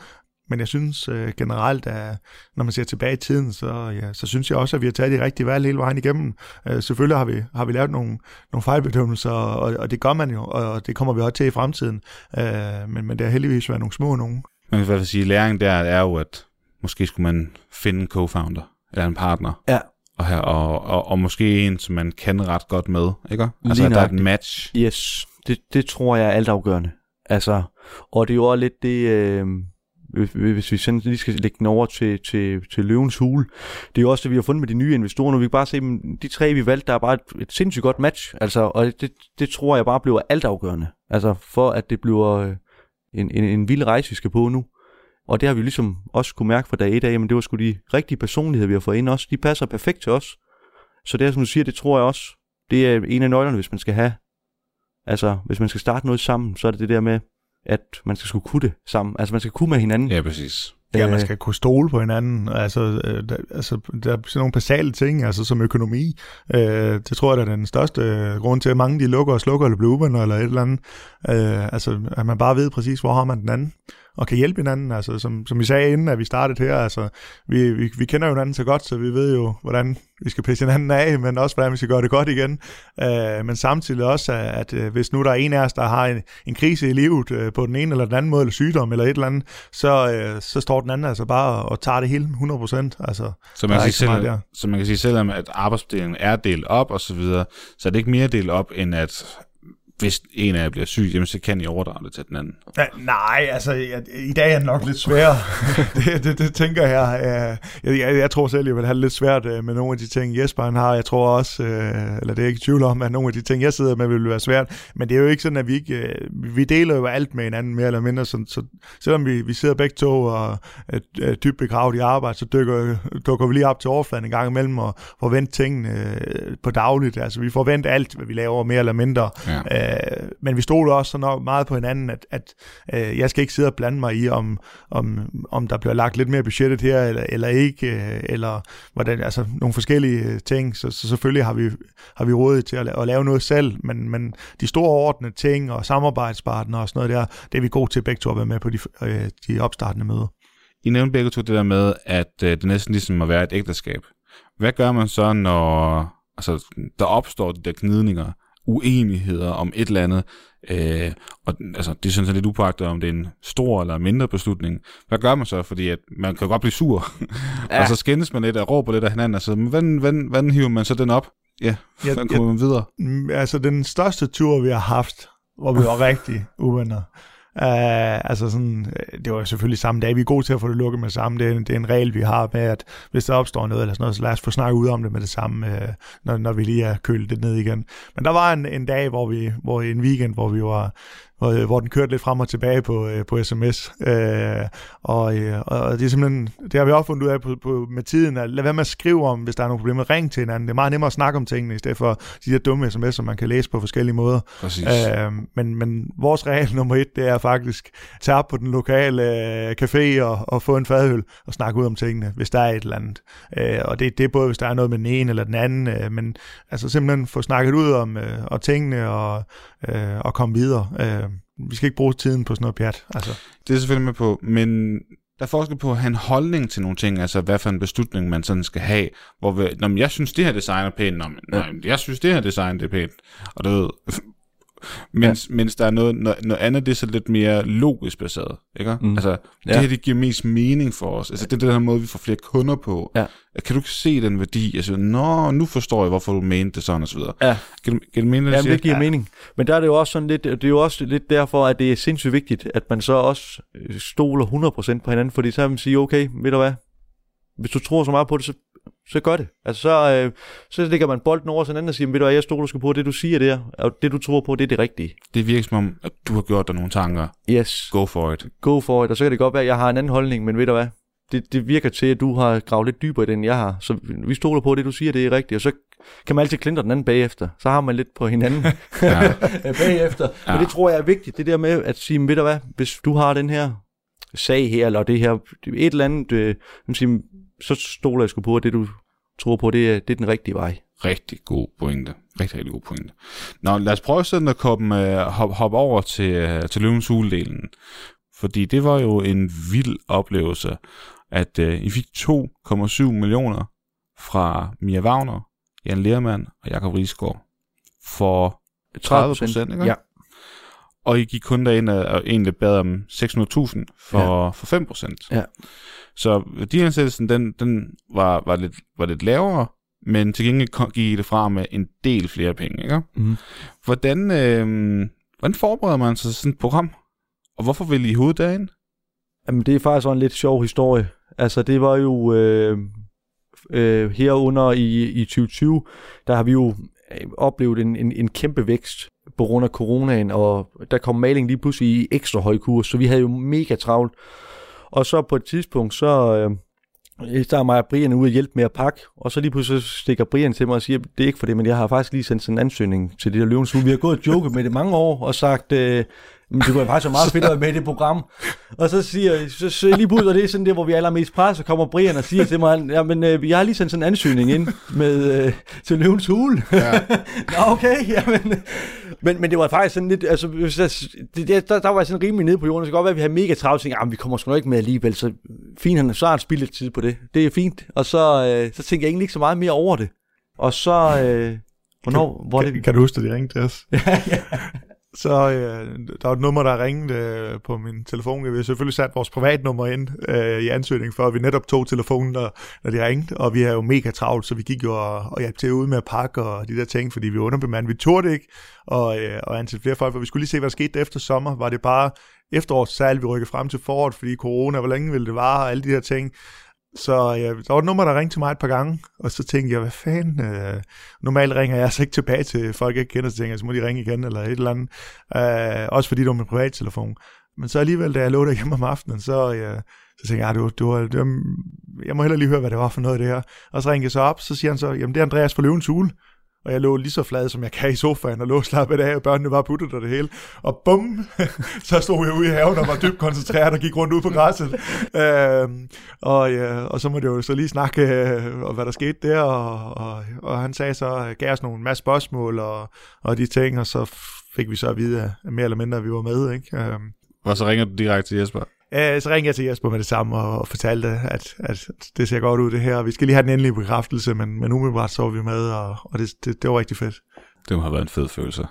Men jeg synes øh, generelt, at når man ser tilbage i tiden, så, ja, så synes jeg også, at vi har taget de rigtige valg hele vejen igennem. Øh, selvfølgelig har vi, har vi lavet nogle, nogle fejlbedømmelser, og, og det gør man jo, og det kommer vi også til i fremtiden. Øh, men, men det har heldigvis været nogle små nogen. Man kan sige, at læringen der er jo, at måske skulle man finde en co-founder, eller en partner. Ja. Og, her, og, og, og måske en, som man kan ret godt med, ikke? Altså, der er et match. Yes, det, det tror jeg er altafgørende. Altså, og det er jo også lidt det, øh, hvis vi sådan lige skal lægge den over til, til, til løvens hule, det er jo også det, vi har fundet med de nye investorer. Nu vi kan bare se, de tre, vi valgte, der er bare et, et sindssygt godt match. Altså, og det, det tror jeg bare bliver altafgørende. Altså, for at det bliver øh, en, en, en vild rejse, vi skal på nu. Og det har vi ligesom også kunne mærke fra dag et af, men det var sgu de rigtige personligheder, vi har fået ind også. De passer perfekt til os. Så det er, som du siger, det tror jeg også, det er en af nøglerne, hvis man skal have Altså, hvis man skal starte noget sammen, så er det det der med, at man skal skulle kunne det sammen. Altså, man skal kunne med hinanden. Ja, præcis. Ja, man skal kunne stole på hinanden. Altså, øh, der, altså, der er sådan nogle basale ting, altså som økonomi. Øh, det tror jeg, der er den største grund til, at mange de lukker og slukker eller bliver uvenner eller et eller andet. Øh, altså, at man bare ved præcis, hvor har man den anden og kan hjælpe hinanden. Altså, som, som vi sagde inden, at vi startede her, altså, vi, vi, vi kender jo hinanden så godt, så vi ved jo, hvordan vi skal pisse hinanden af, men også, hvordan vi skal gøre det godt igen. Uh, men samtidig også, at uh, hvis nu der er en af os, der har en, en krise i livet uh, på den ene eller den anden måde, eller sygdom eller et eller andet, så, uh, så står den anden altså bare og tager det hele 100%. Altså, så, man kan sige selv, så man kan sige, selvom at arbejdsdelingen er delt op og så videre, så er det ikke mere delt op, end at hvis en af jer bliver syg, jamen, så kan I overdrage det til den anden. Ja, nej, altså jeg, i dag er det nok lidt sværere. det, det, det, tænker jeg. Jeg, jeg. Jeg tror selv, jeg vil have det lidt svært øh, med nogle af de ting, Jesper han har. Jeg tror også, øh, eller det er ikke i tvivl om, at nogle af de ting, jeg sidder med, vil være svært. Men det er jo ikke sådan, at vi ikke... Øh, vi deler jo alt med hinanden, mere eller mindre. Så, så selvom vi, vi sidder begge to og er dybt begravet i arbejde, så dykker, dukker vi lige op til overfladen en gang imellem og forventer tingene på dagligt. Altså vi forventer alt, hvad vi laver, mere eller mindre. Ja. Øh, men vi stod også så meget på hinanden, at, at øh, jeg skal ikke sidde og blande mig i, om, om, om der bliver lagt lidt mere budgettet her, eller, eller ikke, øh, eller hvordan, altså nogle forskellige øh, ting. Så, så selvfølgelig har vi, har vi råd til at, at lave noget selv, men, men de store ordnede ting og samarbejdspartnere og sådan noget der, det er vi gode til begge to at være med på de, øh, de opstartende møder. I nævnte begge to det der med, at øh, det næsten ligesom må være et ægteskab. Hvad gør man så, når altså, der opstår de der knidninger? Uenigheder om et eller andet. Øh, og altså, det synes jeg lidt upagtet, om det er en stor eller mindre beslutning. Hvad gør man så? Fordi at man kan godt blive sur, ja. og så skændes man lidt og råber lidt af hinanden. Altså, hvordan, hvordan, hvordan hiver man så den op? Ja, hvordan kommer man videre? Mm, altså, den største tur, vi har haft, hvor vi var rigtig uvenner, Uh, altså sådan, øh, det var selvfølgelig samme dag. Vi er gode til at få det lukket med samme. Det er, det er en regel, vi har med, at hvis der opstår noget eller sådan noget, så lad os få snakket ud om det med det samme, uh, når, når vi lige er kølet det ned igen. Men der var en, en dag, hvor vi, hvor en weekend, hvor vi var hvor, hvor den kørte lidt frem og tilbage på, øh, på sms. Øh, og, øh, og det er simpelthen, det har vi også fundet ud af på, på, med tiden, at lad være med at skrive om, hvis der er nogle problemer. Ring til hinanden. Det er meget nemmere at snakke om tingene, i stedet for de der dumme sms'er, man kan læse på forskellige måder. Præcis. Øh, men, men vores regel nummer et, det er faktisk tage op på den lokale øh, café og, og få en fadøl og snakke ud om tingene, hvis der er et eller andet. Øh, og det, det er både, hvis der er noget med den ene eller den anden, øh, men altså simpelthen få snakket ud om øh, og tingene og, øh, og komme videre. Øh, vi skal ikke bruge tiden på sådan noget pjat. Altså. Det er selvfølgelig med på, men der er forskel på at have en holdning til nogle ting, altså hvad for en beslutning man sådan skal have, hvor vi, når jeg synes, det her design er pænt, når, ja. jeg synes, det her design det er pænt, og du ved, mens, ja. mens der er noget, noget, noget andet, det er så lidt mere logisk baseret, ikke? Mm. Altså, det ja. her, det giver mest mening for os. Altså, det er den her måde, vi får flere kunder på. Ja. Kan du ikke se den værdi? Altså, nå, nu forstår jeg, hvorfor du mente det sådan, og så videre. Ja. Kan, kan du mene, det, det giver ja. mening. Men der er det jo også sådan lidt, det er jo også lidt derfor, at det er sindssygt vigtigt, at man så også øh, stoler 100% på hinanden, fordi så vil man sige, okay, ved du hvad, hvis du tror så meget på det, så så gør det. Altså, så, øh, så lægger man bolden over til anden og siger, ved du hvad, jeg stoler skal på det, du siger der, og det, du tror på, det er det rigtige. Det virker som om, at du har gjort dig nogle tanker. Yes. Go for it. Go for it, og så kan det godt være, at jeg har en anden holdning, men ved du hvad, det, det virker til, at du har gravet lidt dybere i den, jeg har. Så vi stoler på, at det, du siger, det er rigtigt, og så kan man altid klintre den anden bagefter. Så har man lidt på hinanden ja. bagefter. Ja. Men det tror jeg er vigtigt, det der med at sige, ved du hvad, hvis du har den her sag her, eller det her, et eller andet, øh, sige, så stoler jeg sgu på, at det du tror på, det, det er den rigtige vej. Rigtig god pointe. Rigtig, rigtig god pointe. Nå, lad os prøve sådan at komme, uh, hop, hop over til, uh, til løvens huledelen. Fordi det var jo en vild oplevelse, at uh, I fik 2,7 millioner fra Mia Wagner, Jan Lermand og Jakob Riesgaard for 30 procent, ikke? Ja. Og I gik kun derind og egentlig bad om 600.000 for, ja. for 5 procent. Ja. Så værdiansættelsen, den, den var, var, lidt, var lidt lavere, men til gengæld gik det fra med en del flere penge. Ikke? Mm. Hvordan, øh, hvordan forbereder man sig sådan et program? Og hvorfor vil I hoveddagen? Jamen, det er faktisk en lidt sjov historie. Altså, det var jo øh, øh, herunder i, i 2020, der har vi jo øh, oplevet en, en, en kæmpe vækst på grund af coronaen, og der kom maling lige pludselig i ekstra høj kurs, så vi havde jo mega travlt. Og så på et tidspunkt, så øh, der er mig og Brian ude og hjælpe med at pakke, og så lige pludselig stikker Brian til mig og siger, det er ikke for det, men jeg har faktisk lige sendt sådan en ansøgning til det der løvens Vi har gået og joket med det mange år, og sagt, øh, men det kunne faktisk være meget fedt at være med i det program. Og så siger så, så lige pludselig, og det er sådan det, hvor vi er allermest pres, så kommer Brian og siger til mig, ja, men øh, jeg har lige sendt sådan en ansøgning ind med, øh, til løvens hule. Ja. Nå, okay, jamen, men, men det var faktisk sådan lidt, altså, det, det, der, der var jeg sådan rimelig nede på jorden, så kan godt være, at vi har mega travlt, og tænkte, vi kommer sgu nok ikke med alligevel, så fint, han så har han spildt tid på det. Det er fint. Og så, øh, så tænkte jeg egentlig ikke så meget mere over det. Og så, øh, hvornår, kan, hvor kan, det... Kan du huske, at de ringte til os? ja, ja så øh, der var et nummer, der ringede øh, på min telefon. Vi har selvfølgelig sat vores privatnummer ind øh, i ansøgningen, for vi netop tog telefonen, når, når de ringte, og vi er jo mega travlt, så vi gik jo og, og hjalp til ude med at pakke og de der ting, fordi vi var underbemandet. Vi turde ikke og, øh, og ansætte flere folk, for vi skulle lige se, hvad der skete efter sommer. Var det bare efterårssalg, vi rykkede frem til foråret, fordi corona, hvor længe ville det vare, og alle de her ting. Så ja, der var et nummer, der ringte til mig et par gange, og så tænkte jeg, hvad fanden, øh, normalt ringer jeg altså ikke tilbage til folk, jeg ikke kender, så tænker jeg, så må de ringe igen, eller et eller andet, øh, også fordi det var min privattelefon. Men så alligevel, da jeg lå der hjemme om aftenen, så, ja, så tænkte jeg, ah, det var, det var, det var, jeg må heller lige høre, hvad det var for noget af det her. Og så ringede jeg så op, så siger han så, jamen det er Andreas fra Løvens Hule og jeg lå lige så flad, som jeg kan i sofaen, og lå slappet af, og børnene var puttet og det hele. Og bum, så stod jeg ude i haven og var dybt koncentreret og gik rundt ud på græsset. Øhm, øh, og, ja, og så måtte jeg jo så lige snakke, øh, og hvad der skete der, og, og, og han sagde så, øh, gav os nogle masse spørgsmål og, og de ting, og så fik vi så at vide, at mere eller mindre, at vi var med. Ikke? Øh, og så ringer du direkte til Jesper? Øh, så ringede jeg til Jesper med det samme og, og fortalte, at, at det ser godt ud det her. Vi skal lige have den endelige bekræftelse, men, men umiddelbart så vi med, og, og det, det, det var rigtig fedt. Det må have været en fed følelse.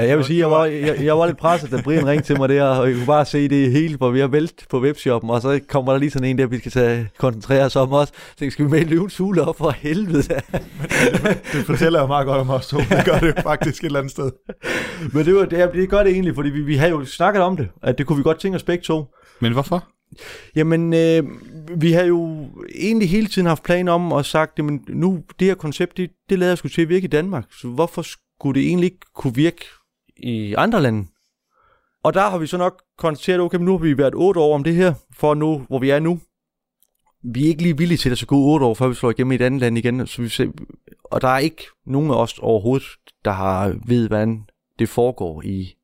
Ja, jeg vil sige, jeg var, jeg, jeg var lidt presset, da Brian ringte til mig der, og jeg kunne bare se det hele, hvor vi har vælt på webshoppen, og så kommer der lige sådan en der, vi skal tage, koncentrere os om også. Så tænkte, skal vi med en løvens hule op for helvede? Men det, det, fortæller jeg meget godt om os to. Det gør det faktisk et eller andet sted. Men det, var, det, det gør det egentlig, fordi vi, vi havde jo snakket om det, at det kunne vi godt tænke os begge to. Men hvorfor? Jamen, øh, vi har jo egentlig hele tiden haft planer om og sagt, at nu det her koncept, det, det lader skulle til at virke i Danmark. Så hvorfor skulle det egentlig ikke kunne virke i andre lande? Og der har vi så nok konstateret, okay, men nu har vi været otte år om det her, for nu, hvor vi er nu. Vi er ikke lige villige til at så gå otte år, før vi slår igennem i et andet land igen. Så vi ser, og der er ikke nogen af os overhovedet, der har ved, hvordan det foregår i,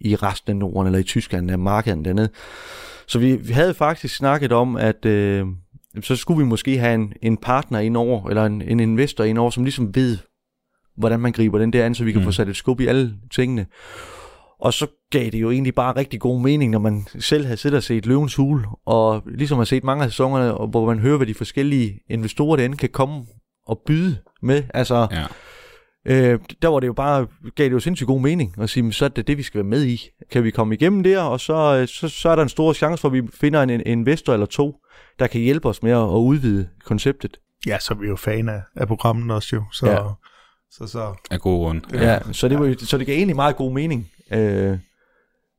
i resten af Norden, eller i Tyskland, af markedet dernede. Så vi, vi havde faktisk snakket om, at øh, så skulle vi måske have en, en partner ind over, eller en, en investor ind over, som ligesom ved, hvordan man griber den der an, så vi kan mm. få sat et skub i alle tingene. Og så gav det jo egentlig bare rigtig god mening, når man selv havde siddet og set Løvens Hule, og ligesom har set mange af sæsonerne, hvor man hører, hvad de forskellige investorer derinde kan komme og byde med. Altså, Ja. Øh, der var det jo bare, gav det jo sindssygt god mening at sige, "Men så er det det, vi skal være med i. Kan vi komme igennem der, og så, øh, så, så er der en stor chance for, at vi finder en, en investor eller to, der kan hjælpe os med at, at udvide konceptet. Ja, så er vi jo fan af, af programmet også jo. Så, Ja. ja. så, så Af god grund. Ja, så, det var, jo- så det gav egentlig meget god mening. Øh,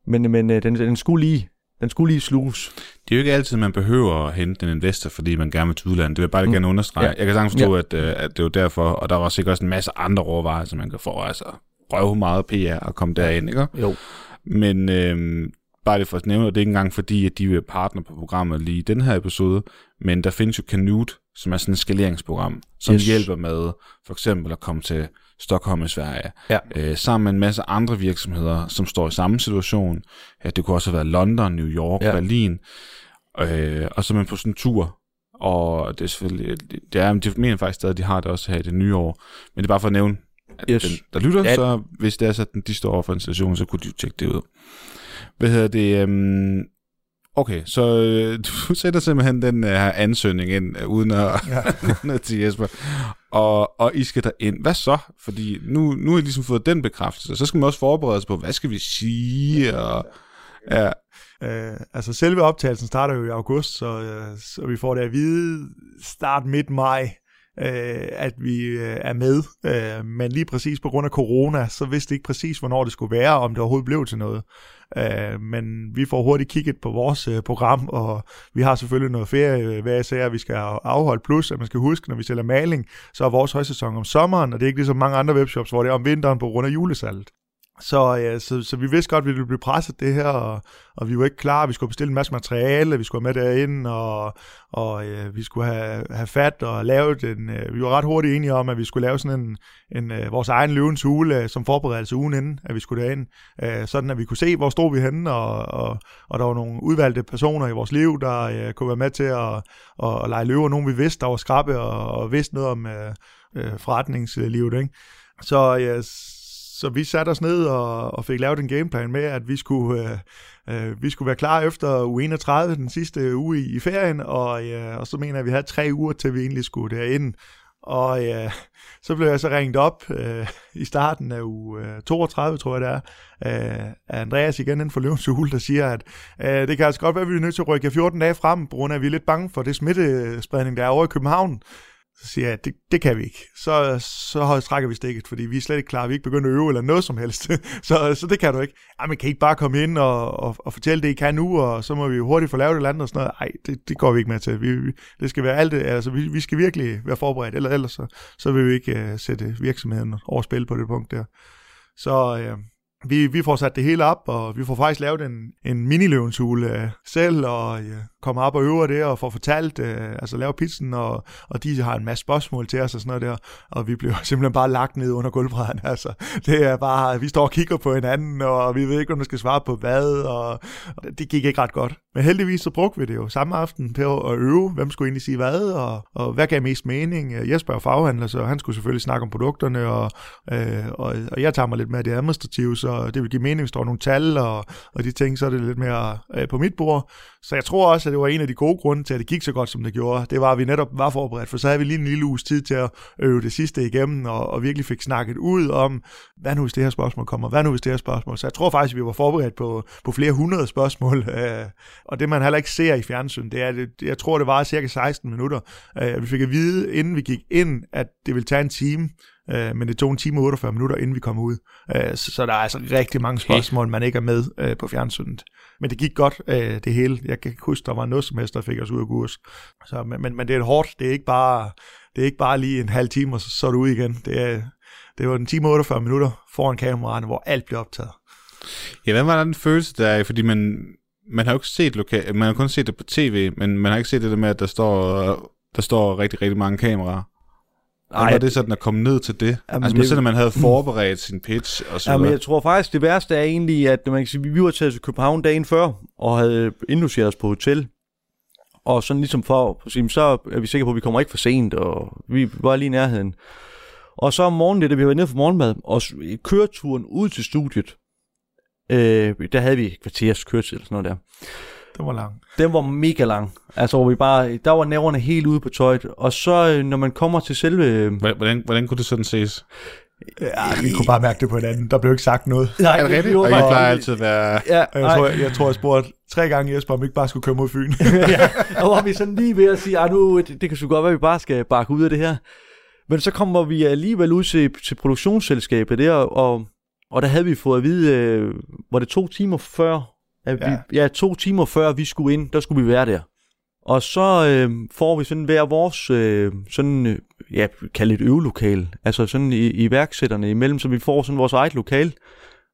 men men øh, den, den, skulle lige, den skulle lige sluges. Det er jo ikke altid, man behøver at hente en investor, fordi man gerne vil til udlandet. Det vil jeg bare Mm. gerne understrege. Ja. Jeg kan sagtens forstå, at, øh, at det er derfor, og der var sikkert også en masse andre overvejelser, man kan få. Altså, røve meget PR og komme derind, ikke? Jo. Men øh, bare det for at nævne, og det er ikke engang fordi, at de er partner på programmet lige i den her episode, men der findes jo Canute, som er sådan et skaleringsprogram, som yes. hjælper med for eksempel at komme til Stockholm i Sverige, Ja. øh, sammen med en masse andre virksomheder, som står i samme situation. Ja, det kunne også have været London, New York, Ja. Berlin, øh, og så er man på sådan en tur, og det er selvfølgelig, det er, de mener faktisk stadig, at de har det også her i det nye år, men det er bare for at nævne, at Yes. den, der lytter, Ja. så hvis det er sådan, de står over for en situation, så kunne de tjekke det ud. Hvad hedder det? Um, okay, så øh, du sætter simpelthen den øh, her ansøgning ind, øh, uden at, ja. uden at til Jesper, og, og I skal ind. Hvad så? Fordi nu, nu har I ligesom fået den bekræftelse, så skal man også forberede sig på, hvad skal vi sige? Og, ja, Øh, altså selve optagelsen starter jo i august, så, øh, så vi får det at vide start midt maj, øh, at vi øh, er med. Øh, men lige præcis på grund af corona, så vidste ikke præcis, hvornår det skulle være, om det overhovedet blev til noget. Øh, men vi får hurtigt kigget på vores øh, program, og vi har selvfølgelig noget ferie, øh, hvad jeg siger, vi skal afholde. Plus, at man skal huske, når vi sælger maling, så er vores højsæson om sommeren, og det er ikke ligesom mange andre webshops, hvor det er om vinteren på grund af julesalget. Så, ja, så, så vi vidste godt, at vi ville blive presset det her, og, og vi var ikke klar. Vi skulle bestille en masse materiale, vi skulle have med derinde, og, og øh, vi skulle have, have fat og lavet en... Øh, vi var ret hurtigt enige om, at vi skulle lave sådan en, en øh, vores egen løvens hule øh, som forberedelse ugen inden, at vi skulle derind. Øh, sådan at vi kunne se, hvor stod vi henne, og, og, og der var nogle udvalgte personer i vores liv, der øh, kunne være med til at, at, at lege løver. Nogen vi vidste, der var skrappe og, og vidste noget om øh, øh, forretningslivet, ikke? Så øh, ja, så vi satte os ned og, og fik lavet en gameplan med, at vi skulle, øh, øh, vi skulle være klar efter uge 31, den sidste uge i, i ferien, og, øh, og så mener jeg, at vi havde tre uger til, vi egentlig skulle derind. Og øh, så blev jeg så ringet op øh, i starten af uge øh, 32, tror jeg det er, øh, af Andreas igen inden for Løvens Hul, der siger, at øh, det kan altså godt være, at vi er nødt til at rykke 14 dage frem, på grund af, at vi er lidt bange for det smittespredning, der er over i København. Så siger jeg, at det, det kan vi ikke. Så, så trækker vi stikket, fordi vi er slet ikke klar. Vi er ikke begyndt at øve eller noget som helst. så, så det kan du ikke. Ej, men kan I ikke bare komme ind og, og, og fortælle det, I kan nu, og så må vi jo hurtigt få lavet et eller andet og sådan noget. Ej, det, det går vi ikke med til. Vi, vi, det skal være alt det, altså vi, vi skal virkelig være forberedt, eller ellers så, så vil vi ikke uh, sætte virksomheden over spil på det punkt der. Så uh, vi, vi får sat det hele op, og vi får faktisk lavet en, en mini-løvenshule øh, selv, og uh, kommer op og øver det, og får fortalt, øh, altså lave pizzen, og, og de har en masse spørgsmål til os og sådan noget der, og vi bliver simpelthen bare lagt ned under gulvbrædderne, altså. Det er bare, vi står og kigger på hinanden, og vi ved ikke, om man skal svare på hvad, og, og det gik ikke ret godt. Men heldigvis så brugte vi det jo samme aften til at øve, hvem skulle egentlig sige hvad, og, og hvad gav mest mening. Øh, Jesper er faghandler, så han skulle selvfølgelig snakke om produkterne, og, øh, og, og jeg tager mig lidt med det administrative, så det vil give mening, hvis der var nogle tal, og, og de ting, så er det lidt mere øh, på mit bord. Så jeg tror også, at det var en af de gode grunde til, at det gik så godt, som det gjorde. Det var, at vi netop var forberedt, for så havde vi lige en lille uges tid til at øve det sidste igennem, og, og virkelig fik snakket ud om, hvad nu hvis det her spørgsmål kommer, hvad nu hvis det her spørgsmål. Så jeg tror faktisk, at vi var forberedt på, på flere hundrede spørgsmål, øh, og det man heller ikke ser i fjernsyn, det er, det, jeg tror, det var cirka 16 minutter. Øh, vi fik at vide, inden vi gik ind, at det ville tage en time, øh, men det tog en time og 48 minutter, inden vi kom ud. Øh, så, så der er altså rigtig mange spørgsmål, man ikke er med øh, på fjernsynet. Men det gik godt, øh, det hele. Jeg kan ikke huske, der var noget helst, der fik os ud af kurs. Så, men, men, men det er hårdt. Det er ikke bare, det er ikke bare lige en halv time, og så, så er du ud igen. Det, er, det var en time og 48 minutter foran kameraerne, hvor alt bliver optaget. Ja, hvad var den følelse der? Fordi man, man har jo ikke set lokal, man har kun set det på tv, men man har ikke set det der med, at der står, der står rigtig, rigtig mange kameraer. Ej, var det sådan at komme ned til det? Jamen, altså, det- selvom man havde forberedt sin pitch og så Ja, men videre. jeg tror faktisk, det værste er egentlig, at man kan sige, vi var taget til København dagen før, og havde indlogeret os på hotel. Og sådan ligesom for at sige, så er vi sikre på, at vi kommer ikke for sent, og vi var lige i nærheden. Og så om morgenen, det, da vi var nede for morgenmad, og køreturen ud til studiet, Øh, der havde vi et kvarters kørsel eller sådan noget der. Det var lang. Den var mega lang. Altså, hvor vi bare, der var næverne helt ude på tøjet. Og så, øh, når man kommer til selve... øh, Hvordan, hvordan kunne det sådan ses? Ja, vi kunne bare mærke det på hinanden. Der blev ikke sagt noget. Nej, Er det rigtigt? Og I plejer altid at være... Ja, Og Jeg nej. tror, jeg, jeg, tror, jeg spurgte tre gange Jesper, om vi ikke bare skulle køre mod Fyn. ja, og var vi sådan lige ved at sige, at nu, det, det kan sgu godt være, at vi bare skal bakke ud af det her. Men så kommer vi alligevel ud til, til produktionsselskabet der, og, og der havde vi fået at vide, øh, var det to timer før, at Ja. vi, ja, to timer før vi skulle ind, der skulle vi være der. Og så øh, får vi sådan hver vores, øh, sådan, øh, ja, kald et øvelokal, altså sådan i, iværksætterne imellem, så vi får sådan vores eget lokal.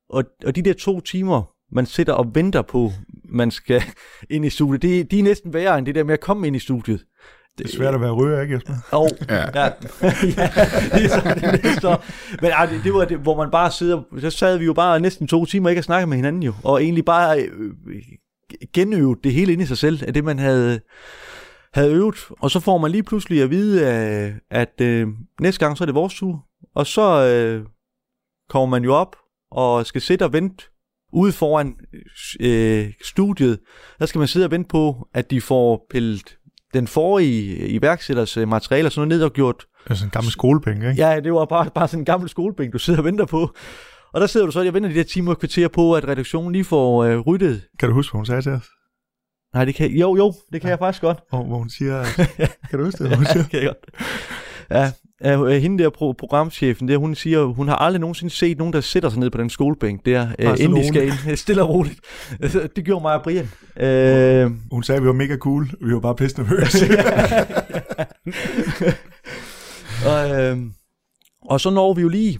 Og, og de der to timer, man sidder og venter på, man skal ind i studiet, det, de er næsten værre end det der med at komme ind i studiet. Det er svært at være ryger, ikke Jesper? Og, Ja. ja. ja, det er så det. Men ej, det, det var det, hvor man bare sidder, så sad vi jo bare næsten to timer ikke at snakke med hinanden jo, og egentlig bare øh, genøvet det hele ind i sig selv, af det man havde, havde øvet. Og så får man lige pludselig at vide, øh, at øh, næste gang så er det vores tur. Og så øh, kommer man jo op og skal sidde og vente ude foran øh, studiet. Der skal man sidde og vente på, at de får pillet den forrige iværksætters øh, materialer sådan noget ned og gjort Det er sådan en gammel skolepenge, ikke? Ja, det var bare, bare sådan en gammel skolebænk, du sidder og venter på. Og der sidder du så, jeg venter de der timer og kvarter på, at redaktionen lige får øh, ryddet. Kan du huske, hvad hun sagde til os? Nej, det kan Jo, jo, det kan ja. jeg faktisk godt. Hvor, hvor hun siger, at, kan du huske det, hvad hun siger? kan jeg godt. Ja, øh, hende der pro- programchefen, der, hun siger, hun har aldrig nogensinde set nogen, der sætter sig ned på den skolebænk der, øh, inden de stille skal ind, stille og roligt. Altså, det gjorde mig og Brian. Øh, Hun sagde, at vi var mega cool. Vi var bare pisse nervøse. og, øh, og så når vi jo lige,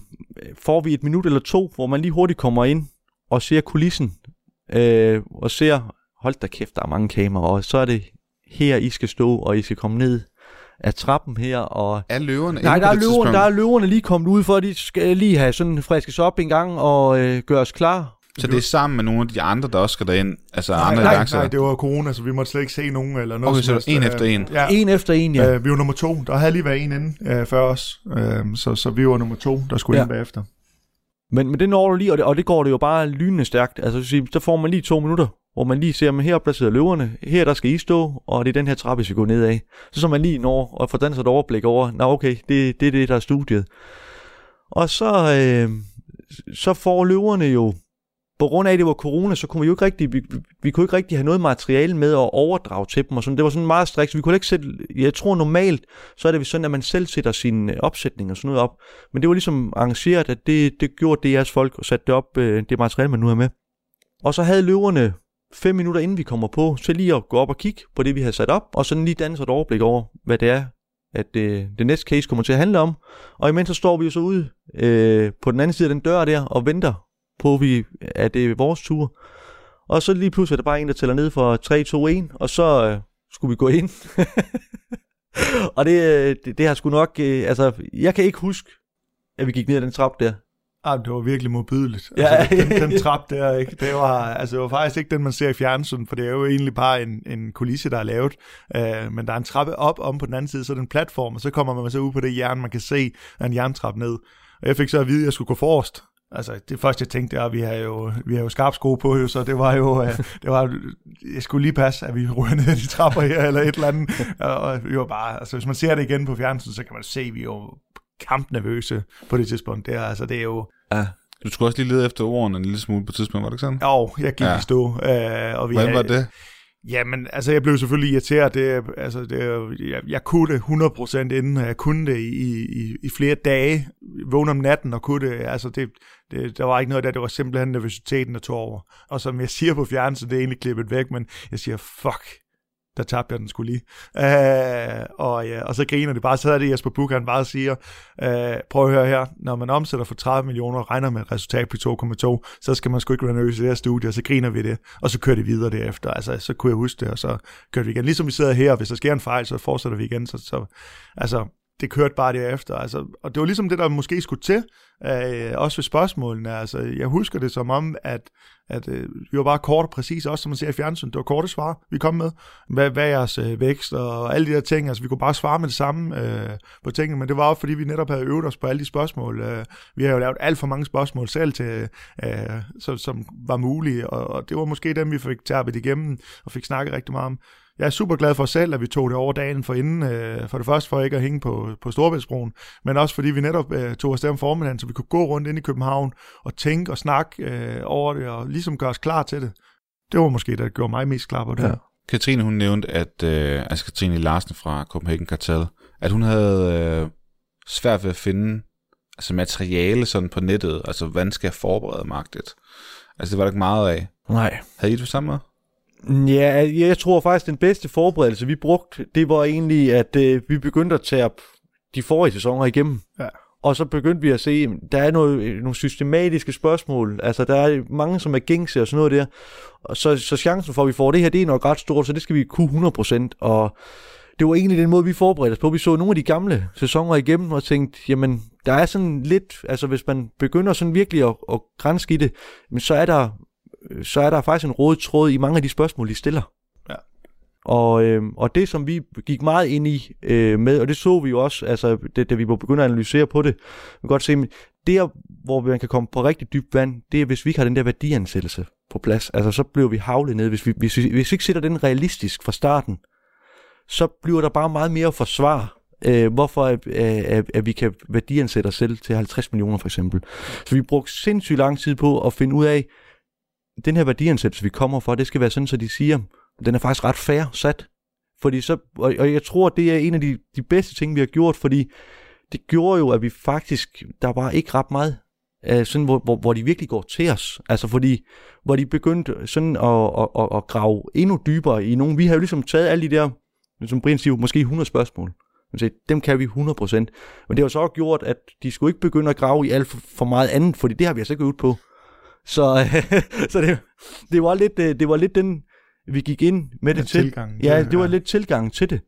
får vi et minut eller to, hvor man lige hurtigt kommer ind og ser kulissen, øh, og ser, hold da kæft, der er mange kameraer, og så er det her, I skal stå, og I skal komme ned af trappen her, og Er løverne Nej, der er, løverne, der er løverne lige kommet ud, for at de skal lige have sådan friskes op en gang og øh, gøre os klar. Så det er sammen med nogle af de andre, der også skal derind? Altså nej, andre nej, nej, det var corona, så vi måtte slet ikke se nogen eller noget. Okay, så det var helst. en efter en? Ja, En efter en, ja. Øh, vi var nummer to. Der havde lige været en inden øh, før os, øh, så, så vi var nummer to, der skulle ja. ind bagefter. Men, men det når du lige, og det, og det går det jo bare lynende stærkt. Altså, så at får man lige to minutter, hvor man lige ser, at heroppe der sidder løverne, her der skal I stå, og det er den her trappe, vi skal gå ned af. Så så man lige når og får danset et overblik over, nå okay, det, det er det, der er studiet. Og så, øh, så får løverne jo, på grund af, at det var corona, så kunne vi jo ikke rigtig, vi, vi, kunne ikke rigtig have noget materiale med at overdrage til dem, og sådan. det var sådan meget striks. så vi kunne ikke sætte, jeg tror normalt, så er det sådan, at man selv sætter sin øh, opsætning og sådan noget op, men det var ligesom arrangeret, at det, det gjorde det jeres folk, og satte det op, øh, det materiale, man nu er med. Og så havde løverne fem minutter inden vi kommer på, så lige at gå op og kigge på det, vi havde sat op, og sådan lige danne sig et overblik over, hvad det er, at øh, det, det næste case kommer til at handle om. Og imens så står vi jo så ude øh, på den anden side af den dør der, og venter på, vi, at det er vores tur. Og så lige pludselig er der bare en, der tæller ned for 3, 2, 1, og så øh, skulle vi gå ind. og det, øh, det, det har sgu nok, øh, altså, jeg kan ikke huske, at vi gik ned ad den trap der. Ah, det var virkelig modbydeligt. Ja. Altså, den, den trap der, ikke? Det, var, altså, det var faktisk ikke den, man ser i fjernsyn, for det er jo egentlig bare en, en kulisse, der er lavet. Uh, men der er en trappe op om på den anden side, så er det en platform, og så kommer man så ud på det jern, man kan se, er en jerntrap ned. Og jeg fik så at vide, at jeg skulle gå forrest. Altså, det første, jeg tænkte, er, at vi har jo, vi har jo skarp sko på, jo, så det var jo, uh, det var, jeg skulle lige passe, at vi ryger ned ad de trapper her, eller et eller andet. Og, vi var bare, altså, hvis man ser det igen på fjernsyn, så kan man se, at vi er jo kampnervøse på det tidspunkt. Det er, altså, det er jo, Ja. Du skulle også lige lede efter ordene en lille smule på et tidspunkt, var det ikke sådan? Jo, jeg gik Ja. i stå. Øh, og vi Hvordan var det? Jamen, altså jeg blev selvfølgelig irriteret. Det, altså, det, jeg, jeg kunne det 100% inden, og jeg kunne det i, i, i flere dage. Vågne om natten og kunne det. Altså det, det, der var ikke noget der, det var simpelthen nervøsiteten, der tog over. Og som jeg siger på fjernsynet, det er egentlig klippet væk, men jeg siger, fuck, der tabte jeg den skulle lige. Øh, og, ja, og så griner det bare, så er det Jesper Buch, han bare siger, øh, prøv at høre her, når man omsætter for 30 millioner og regner med et resultat på 2,2, så skal man sgu ikke være nervøs i det her studie, og så griner vi det, og så kører det videre derefter. Altså, så kunne jeg huske det, og så kørte vi igen. Ligesom vi sidder her, og hvis der sker en fejl, så fortsætter vi igen. Så, så, altså, det kørte bare derefter. Altså, og det var ligesom det, der måske skulle til, øh, også ved spørgsmålene. Altså, jeg husker det som om, at, at øh, vi var bare kort og præcis, også som man ser i fjernsyn. Det var korte svar, vi kom med. Hvad, hvad er jeres øh, vækst og alle de der ting. Altså, vi kunne bare svare med det samme øh, på tingene, men det var også, fordi vi netop havde øvet os på alle de spørgsmål. Øh, vi har jo lavet alt for mange spørgsmål selv, til, øh, så, som var mulige, og, og det var måske dem, vi fik tærpet igennem og fik snakket rigtig meget om jeg er super glad for selv, at vi tog det over dagen for inden. Øh, for det første for ikke at hænge på, på Storbæltsbroen, men også fordi vi netop øh, tog afsted om formiddagen, så vi kunne gå rundt ind i København og tænke og snakke øh, over det, og ligesom gøre os klar til det. Det var måske det, der gjorde mig mest klar på det. Ja. Katrine, hun nævnte, at øh, altså Katrine Larsen fra Copenhagen Cartel, at hun havde øh, svært ved at finde altså materiale sådan på nettet, altså hvordan skal jeg forberede magtet? Altså det var der ikke meget af. Nej. Havde I det samme? Ja, jeg tror faktisk, den bedste forberedelse, vi brugte, det var egentlig, at øh, vi begyndte at tage de forrige sæsoner igennem. Ja. Og så begyndte vi at se, at der er noget, nogle systematiske spørgsmål. Altså, der er mange, som er gængse og sådan noget der. Og så, så chancen for, at vi får det her, det er nok ret stort, så det skal vi kunne 100%. Og det var egentlig den måde, vi forberedte os på. Vi så nogle af de gamle sæsoner igennem og tænkte, jamen, der er sådan lidt, altså hvis man begynder sådan virkelig at, at grænske i det, men så er der så er der faktisk en rød tråd i mange af de spørgsmål, de stiller. Ja. Og, øh, og det, som vi gik meget ind i øh, med, og det så vi jo også, altså, det, da vi begynder at analysere på det, vi kan godt se, at der, hvor man kan komme på rigtig dybt vand, det er, hvis vi ikke har den der værdiansættelse på plads. Altså, så bliver vi havlet ned. Hvis vi, hvis vi, hvis vi ikke sætter den realistisk fra starten, så bliver der bare meget mere forsvar øh, hvorfor at, at, at vi kan værdiansætte os selv til 50 millioner for eksempel. Så vi brugte sindssygt lang tid på at finde ud af, den her værdiansættelse, vi kommer for, det skal være sådan, så de siger, den er faktisk ret fair sat. Fordi så, og, og jeg tror, det er en af de, de bedste ting, vi har gjort, fordi det gjorde jo, at vi faktisk, der var ikke ret meget, uh, sådan, hvor, hvor, hvor de virkelig går til os. Altså fordi, hvor de begyndte sådan at, at, at, at grave endnu dybere i nogen. Vi har jo ligesom taget alle de der, som Brian siger, måske 100 spørgsmål. Så dem kan vi 100%. Men det har så også gjort, at de skulle ikke begynde at grave i alt for, for meget andet, fordi det har vi altså ikke øvet på. Så, så det, det, var lidt, øh, det var lidt den, vi gik ind med det til. Tilgang, ja, det var ja. lidt tilgang til det.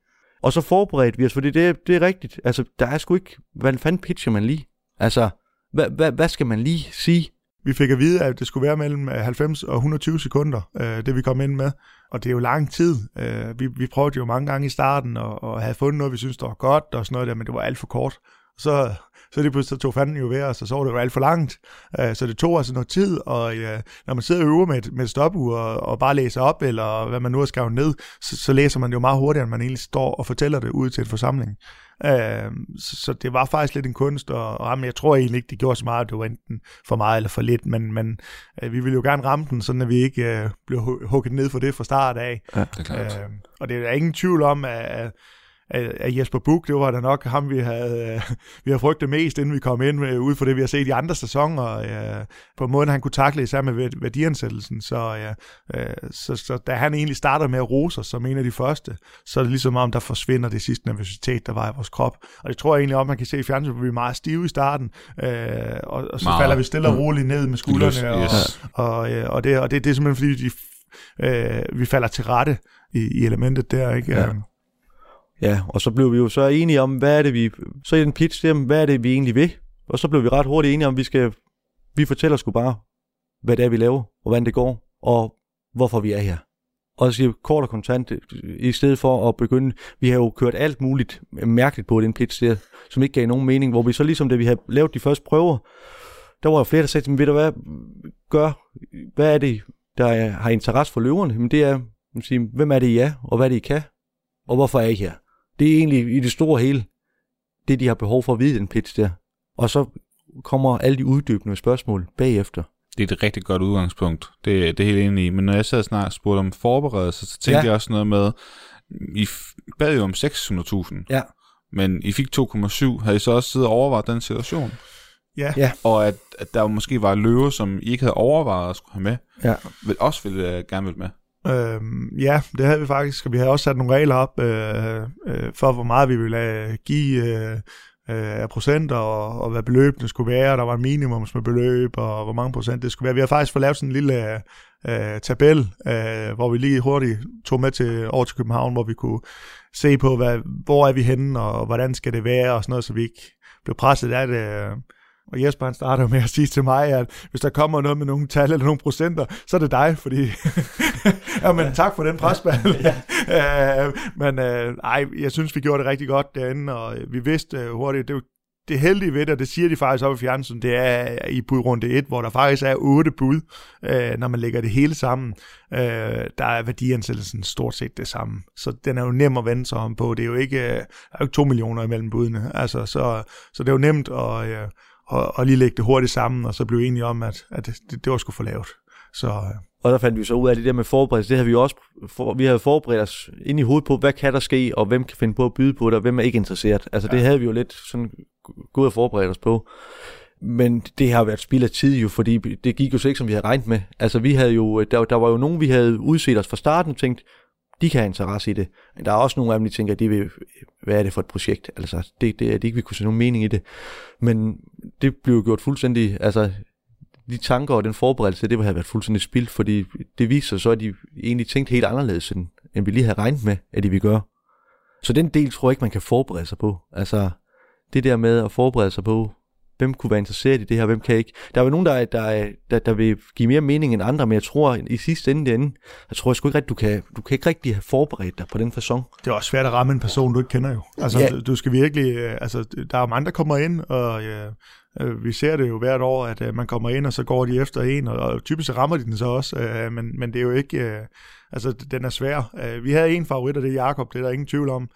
Og så forberedte vi os, fordi det, det er rigtigt. Altså, der er sgu ikke, hvad fanden pitcher man lige? Altså, hvad, hvad, hvad skal man lige sige? Vi fik at vide, at det skulle være mellem 90 øh, og 120 sekunder, øh, det vi kom ind med. Og det er jo lang tid. Øh, vi, vi prøvede jo mange gange i starten, og, og havde fundet noget, vi synes der var godt, og sådan noget der, men det var alt for kort. Så så det pludselig tog fanden jo ved os, og så var det jo alt for langt. Uh, så det tog altså noget tid, og uh, når man sidder og øver med et, med et stopur og, og bare læser op, eller hvad man nu har skrevet ned, så, så læser man det jo meget hurtigere, end man egentlig står og fortæller det ud til en forsamling. Uh, så, så det var faktisk lidt en kunst og ramme. Jeg tror egentlig ikke, det gjorde så meget, det var enten for meget eller for lidt, men, men uh, vi ville jo gerne ramme den, sådan at vi ikke uh, blev hugget ned for det fra start af. Ja, det er klart. Uh, og det er ingen tvivl om, at af Jesper Buch, det var da nok ham, vi havde, øh, vi havde frygtet mest, inden vi kom ind, øh, ud for det, vi har set i andre sæsoner, øh, på måden, han kunne takle især med værdiansættelsen. Så, så, så da han egentlig starter med at rose os som en af de første, så er det ligesom om, der forsvinder det sidste nervøsitet, der var i vores krop. Og det tror jeg egentlig om, man kan se i fjernsynet, vi er meget stive i starten, og, og så meget. falder vi stille og roligt ned med skuldrene. Og, yes. og, og, og, det, og det, det er simpelthen fordi, de, vi falder til rette i, i elementet der, ikke? Ja. Ja, og så blev vi jo så enige om, hvad er det vi, så i den pitch, der, hvad er det vi egentlig vil? Og så blev vi ret hurtigt enige om, vi skal, vi fortæller sgu bare, hvad det er vi laver, og hvordan det går, og hvorfor vi er her. Og så siger kort og kontant, i stedet for at begynde, vi har jo kørt alt muligt mærkeligt på den pitch der, som ikke gav nogen mening, hvor vi så ligesom, da vi havde lavet de første prøver, der var jo flere, der sagde til mig, ved du hvad, gør, hvad er det, der har interesse for løverne? Men det er, sige, hvem er det I er, og hvad er det I kan, og hvorfor er I her? Det er egentlig i det store hele, det de har behov for at vide den pitch der. Og så kommer alle de uddybende spørgsmål bagefter. Det er et rigtig godt udgangspunkt. Det, det er helt enig i. Men når jeg sad snart spurgte om forberedelse, så tænkte ja. jeg også noget med, I bad jo om 600.000. Ja. Men I fik 2,7. Havde I så også siddet og overvejet den situation? Ja. ja. Og at, at der måske var løver, som I ikke havde overvejet at skulle have med, ja. vil også ville, uh, gerne vil med. Øhm, ja, det havde vi faktisk, og vi havde også sat nogle regler op øh, øh, for, hvor meget vi ville øh, give øh, øh, af procenter, og, og hvad beløbene skulle være. Der var en minimumsbeløb, og hvor mange procent det skulle være. Vi har faktisk fået lavet sådan en lille øh, øh, tabel, øh, hvor vi lige hurtigt tog med til over til København, hvor vi kunne se på, hvad, hvor er vi henne, og hvordan skal det være, og sådan noget, så vi ikke blev presset af det. Og Jesper han starter med at sige til mig, at hvis der kommer noget med nogle tal eller nogle procenter, så er det dig, fordi... ja, men tak for den presbal. ja. uh, men uh, ej, jeg synes, vi gjorde det rigtig godt derinde, og vi vidste uh, hurtigt, det, det heldige ved det, og det siger de faktisk op i fjernsynet, det er i budrunde 1, hvor der faktisk er otte bud, øh, når man lægger det hele sammen. Øh, der er værdiansættelsen stort set det samme. Så den er jo nem at vende sig om på. Det er jo ikke, øh, der er jo ikke to millioner imellem budene. Altså, så, så det er jo nemt at, øh, at, at lige lægge det hurtigt sammen, og så blev enige om, at, at det, det var sgu for lavt. Så, øh, og der fandt vi så ud af det der med forberedelse. Det havde vi også, for, vi havde forberedt os ind i hovedet på, hvad kan der ske, og hvem kan finde på at byde på det, og hvem er ikke interesseret. Altså ja. det havde vi jo lidt sådan gået og forberedt os på. Men det har været spild af tid jo, fordi det gik jo så ikke, som vi havde regnet med. Altså vi havde jo, der, der var jo nogen, vi havde udset os fra starten og tænkt, de kan have interesse i det. Men der er også nogle af dem, der tænker, de vil, hvad er det for et projekt? Altså, det, det, er de ikke vil kunne se nogen mening i det. Men det blev gjort fuldstændig, altså, de tanker og den forberedelse, det havde været fuldstændig spildt, fordi det viser sig så, at de egentlig tænkte helt anderledes, end, end vi lige havde regnet med, at de ville gøre. Så den del tror jeg ikke, man kan forberede sig på. Altså, det der med at forberede sig på, hvem kunne være interesseret i det her, hvem kan ikke. Der er jo nogen, der, der, der, der vil give mere mening end andre, men jeg tror i sidste ende, ende jeg tror jeg sgu ikke rigtig, du kan, du kan ikke rigtig have forberedt dig på den fasong. Det er også svært at ramme en person, du ikke kender jo. Altså, ja. du skal virkelig, øh, altså, der er mange, der kommer ind, og ja, øh, vi ser det jo hvert år, at øh, man kommer ind, og så går de efter en, og, og typisk rammer de den så også, men, men det er jo ikke, altså den er svær. vi havde en favorit, og det er Jakob, det er der ingen tvivl om,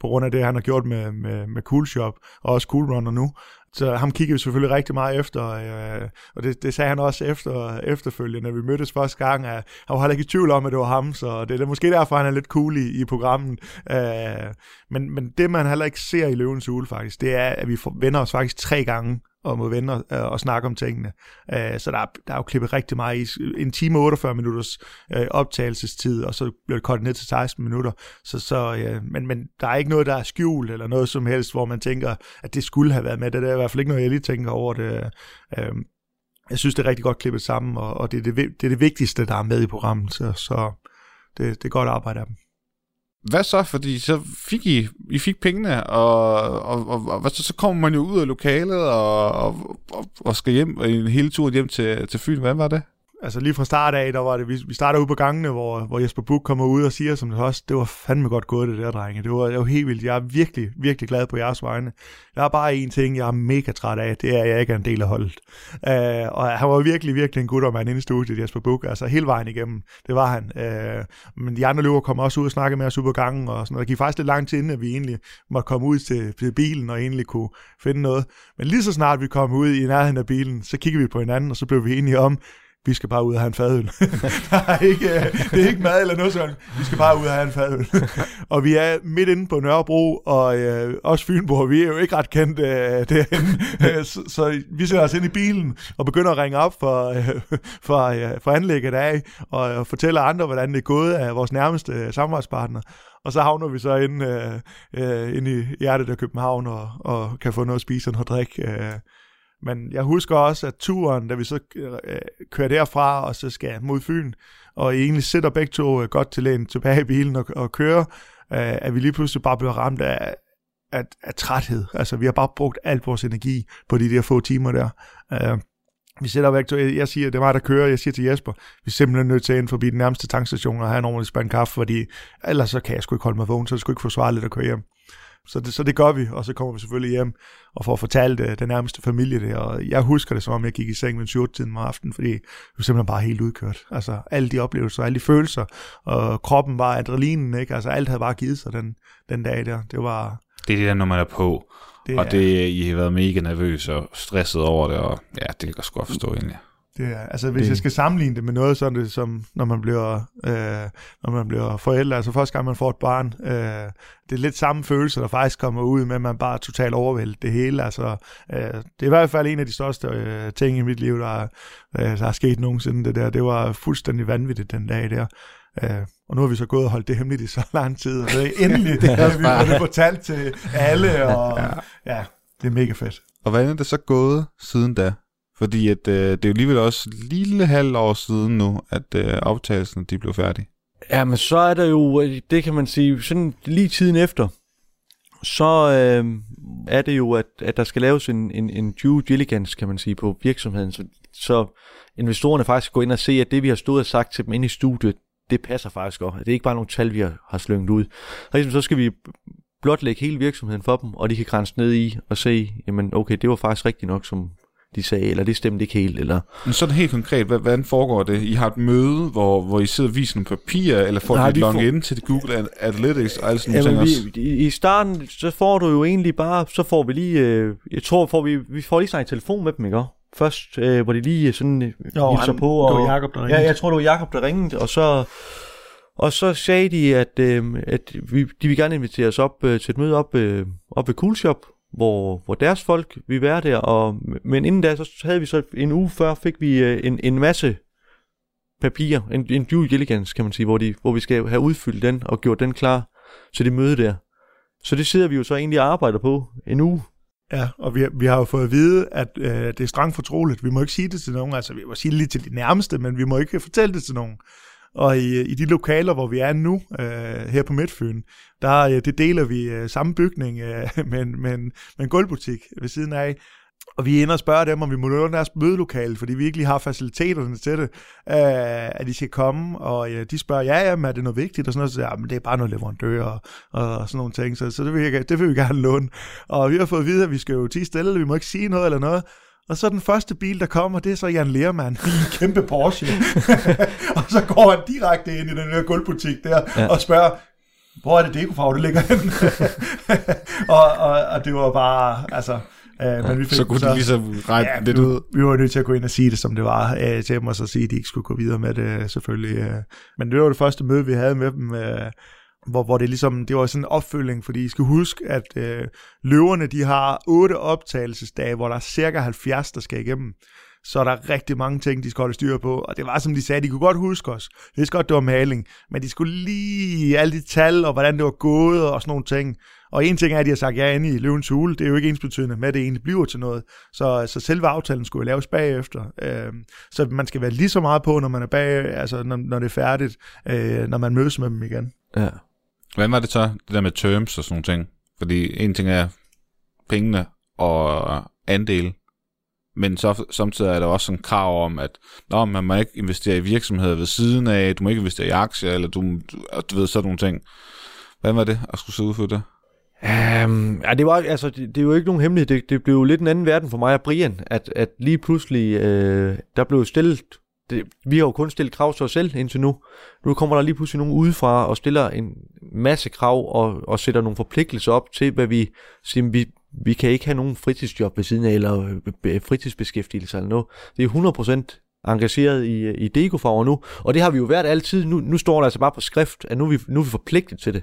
på grund af det, han har gjort med, med, med Cool Shop, og også Cool Runner nu. Så ham kiggede vi selvfølgelig rigtig meget efter, øh, og det, det sagde han også efter, efterfølgende, når vi mødtes første gang, at han var heller ikke i tvivl om, at det var ham, så det er måske derfor, han er lidt cool i, i programmet. Øh, men, men det, man heller ikke ser i Løvens Hule faktisk, det er, at vi vender os faktisk tre gange og må vende og, øh, og snakke om tingene. Øh, så der er, der er jo klippet rigtig meget i. En time og 48 minutters øh, optagelsestid, og så bliver det kortet ned til 16 minutter. Så, så, øh, men, men der er ikke noget, der er skjult, eller noget som helst, hvor man tænker, at det skulle have været med. Det er i hvert fald ikke noget, jeg lige tænker over det. Øh, jeg synes, det er rigtig godt klippet sammen, og, og det, er det, det er det vigtigste, der er med i programmet. Så, så det, det er godt arbejde af dem hvad så? Fordi så fik I, I fik pengene, og, og, og, og hvad så, så kommer man jo ud af lokalet og, og, og, og skal hjem, en hele tur hjem til, til Fyn. Hvad var det? Altså lige fra start af, der var det, vi, vi starter ude på gangene, hvor, hvor Jesper Buch kommer ud og siger som det også, det var fandme godt gået det der, drenge. Det var, det var helt vildt. Jeg er virkelig, virkelig glad på jeres vegne. Der er bare en ting, jeg er mega træt af, det er, at jeg ikke er en del af holdet. Uh, og han var virkelig, virkelig en guttermand inde i studiet, Jesper Buch, altså hele vejen igennem. Det var han. Uh, men de andre løber kom også ud og snakke med os ude på gangen, og sådan noget. Det gik faktisk lidt lang tid inden, at vi egentlig måtte komme ud til, til bilen og egentlig kunne finde noget. Men lige så snart vi kom ud i nærheden af bilen, så kiggede vi på hinanden, og så blev vi enige om, vi skal bare ud og have en fadøl. der er ikke, øh, det er ikke mad eller noget sådan. Vi skal bare ud og have en fadøl. og vi er midt inde på Nørrebro, og øh, også Fynborg, vi er jo ikke ret kendt øh, derinde. Øh, så, så vi sætter os ind i bilen og begynder at ringe op for, øh, for, øh, for anlægget af, og, og fortæller andre, hvordan det er gået af vores nærmeste øh, samarbejdspartner. Og så havner vi så inde, øh, øh, inde i hjertet af København og, og kan få noget at spise og noget at drikke. Øh, men jeg husker også, at turen, da vi så øh, kører derfra, og så skal mod Fyn, og egentlig sætter begge to øh, godt til lægen tilbage i bilen og, og kører, øh, at vi lige pludselig bare bliver ramt af, af, af træthed. Altså, vi har bare brugt alt vores energi på de der få timer der. Vi sætter væk jeg siger, det er mig, der kører, jeg siger til Jesper, vi er simpelthen nødt til at ind forbi den nærmeste tankstation og have en ordentlig spand kaffe, fordi ellers så kan jeg sgu ikke holde mig vågen, så det skulle ikke forsvare lidt at køre hjem. Så det, så det gør vi, og så kommer vi selvfølgelig hjem og får fortalt uh, den nærmeste familie det. Og jeg husker det, som om jeg gik i seng ved 7 tiden om aftenen, fordi jeg var simpelthen bare helt udkørt. Altså alle de oplevelser, alle de følelser, og kroppen var adrenalinen, ikke? Altså alt havde bare givet sig den, den dag der. Det var... Det er det der, når man er på. Det og det, I har været mega nervøs og stresset over det, og ja, det kan jeg sgu godt forstå egentlig. Det er, altså hvis det... jeg skal sammenligne det med noget sådan det, som når man bliver øh, når man bliver forældre, altså første gang man får et barn, øh, det er lidt samme følelse, der faktisk kommer ud med, at man bare totalt overvældet det hele. Altså, øh, det er i hvert fald en af de største øh, ting i mit liv, der, øh, der er sket nogensinde. Det der, det var fuldstændig vanvittigt den dag der. Øh, og nu har vi så gået og holdt det hemmeligt i så lang tid, og det er endelig det, har vi det fortalt til alle, og ja. ja, det er mega fedt. Og hvordan er det så gået siden da? Fordi at, øh, det er jo alligevel også lille halv år siden nu, at øh, optagelsen de blev færdige. Ja, men så er der jo, øh, det kan man sige, sådan lige tiden efter, så øh, er det jo, at, at der skal laves en, en, en due diligence, kan man sige, på virksomheden. Så, så investorerne faktisk går ind og ser, at det, vi har stået og sagt til dem inde i studiet, det passer faktisk godt. Det er ikke bare nogle tal, vi har, har slynget ud. Og ligesom, så skal vi blotlægge hele virksomheden for dem, og de kan grænse ned i og se, jamen okay, det var faktisk rigtigt nok, som, de sagde, eller det stemte ikke helt, eller... Men sådan helt konkret, hvordan foregår det? I har et møde, hvor, hvor I sidder og viser nogle papirer, eller får Nej, et login får... ind til Google Analytics og alle sådan nogle ting vi, I starten, så får du jo egentlig bare, så får vi lige, øh, jeg tror, får vi, vi får lige snakket telefon med dem, ikke Først, øh, hvor de lige sådan øh, jo, han, på. Og, det var Jacob, der ringede. Ja, jeg tror, det var Jacob, der ringede, og så... Og så sagde de, at, øh, at vi, de vil gerne invitere os op øh, til et møde op, øh, op ved Coolshop, hvor, hvor deres folk vi være der. Og, men inden da, så havde vi så en uge før, fik vi øh, en, en masse papirer, en, en due diligence, kan man sige, hvor, de, hvor vi skal have udfyldt den og gjort den klar til det møde der. Så det sidder vi jo så egentlig og arbejder på en uge. Ja, og vi, vi har jo fået at vide, at øh, det er strengt fortroligt. Vi må ikke sige det til nogen, altså vi må sige det lige til de nærmeste, men vi må ikke fortælle det til nogen. Og i, i de lokaler, hvor vi er nu, øh, her på Midtfyn, der øh, det deler vi øh, samme bygning øh, med, en, med, en, med en gulvbutik ved siden af. Og vi er inde og spørger dem, om vi må låne deres mødelokale, fordi vi ikke lige har faciliteterne til det, øh, at de skal komme. Og øh, de spørger, ja, jamen, er det noget vigtigt? Og sådan noget, så ja, ah, men det er bare noget leverandør og, og sådan nogle ting. Så, så det, vil jeg, det vil vi gerne låne. Og vi har fået at vide, at vi skal jo tige stille, vi må ikke sige noget eller noget. Og så den første bil, der kommer, det er så Jan Lermann i en kæmpe Porsche. og så går han direkte ind i den der gulvbutik der ja. og spørger, hvor er det dekofarve, det ligger henne? og, og, og det var bare, altså... Øh, men vi fik så kunne så, de ligesom ret ja, lidt ud. Vi var nødt til at gå ind og sige det, som det var øh, til dem, og så sige, at de ikke skulle gå videre med det, selvfølgelig. Øh. Men det var det første møde, vi havde med dem, øh, hvor, hvor det ligesom, det var sådan en opfølging, fordi I skal huske, at øh, løverne, de har otte optagelsesdage, hvor der er cirka 70, der skal igennem. Så er der rigtig mange ting, de skal holde styr på, og det var som de sagde, de kunne godt huske os. Det er godt, det var maling, men de skulle lige alle de tal, og hvordan det var gået, og sådan nogle ting. Og en ting er, at de har sagt ja inde i løvens hule, det er jo ikke ens betydende med, at det egentlig bliver til noget. Så, så selve aftalen skulle jo laves bagefter. Øh, så man skal være lige så meget på, når man er bag, altså når, når det er færdigt, øh, når man mødes med dem igen. Ja. Hvad var det så, det der med terms og sådan nogle ting? Fordi en ting er pengene og andel, men så samtidig er der også en krav om, at Nå, man må ikke investere i virksomheder ved siden af, du må ikke investere i aktier, eller du, du ved sådan nogle ting. Hvad var det at skulle sidde for det? Um, ja, det, var, altså, det, det er jo ikke nogen hemmelighed. Det, det blev jo lidt en anden verden for mig og Brian, at, at lige pludselig, øh, der blev stillet det, vi har jo kun stillet krav til os selv indtil nu. Nu kommer der lige pludselig nogen udefra og stiller en masse krav og, og sætter nogle forpligtelser op til, hvad vi siger, vi, vi kan ikke have nogen fritidsjob ved siden af, eller øh, øh, fritidsbeskæftigelse eller noget. Det er 100% engageret i, øh, i dekofarver nu, og det har vi jo været altid. Nu, nu står der altså bare på skrift, at nu er vi, nu er vi forpligtet til det.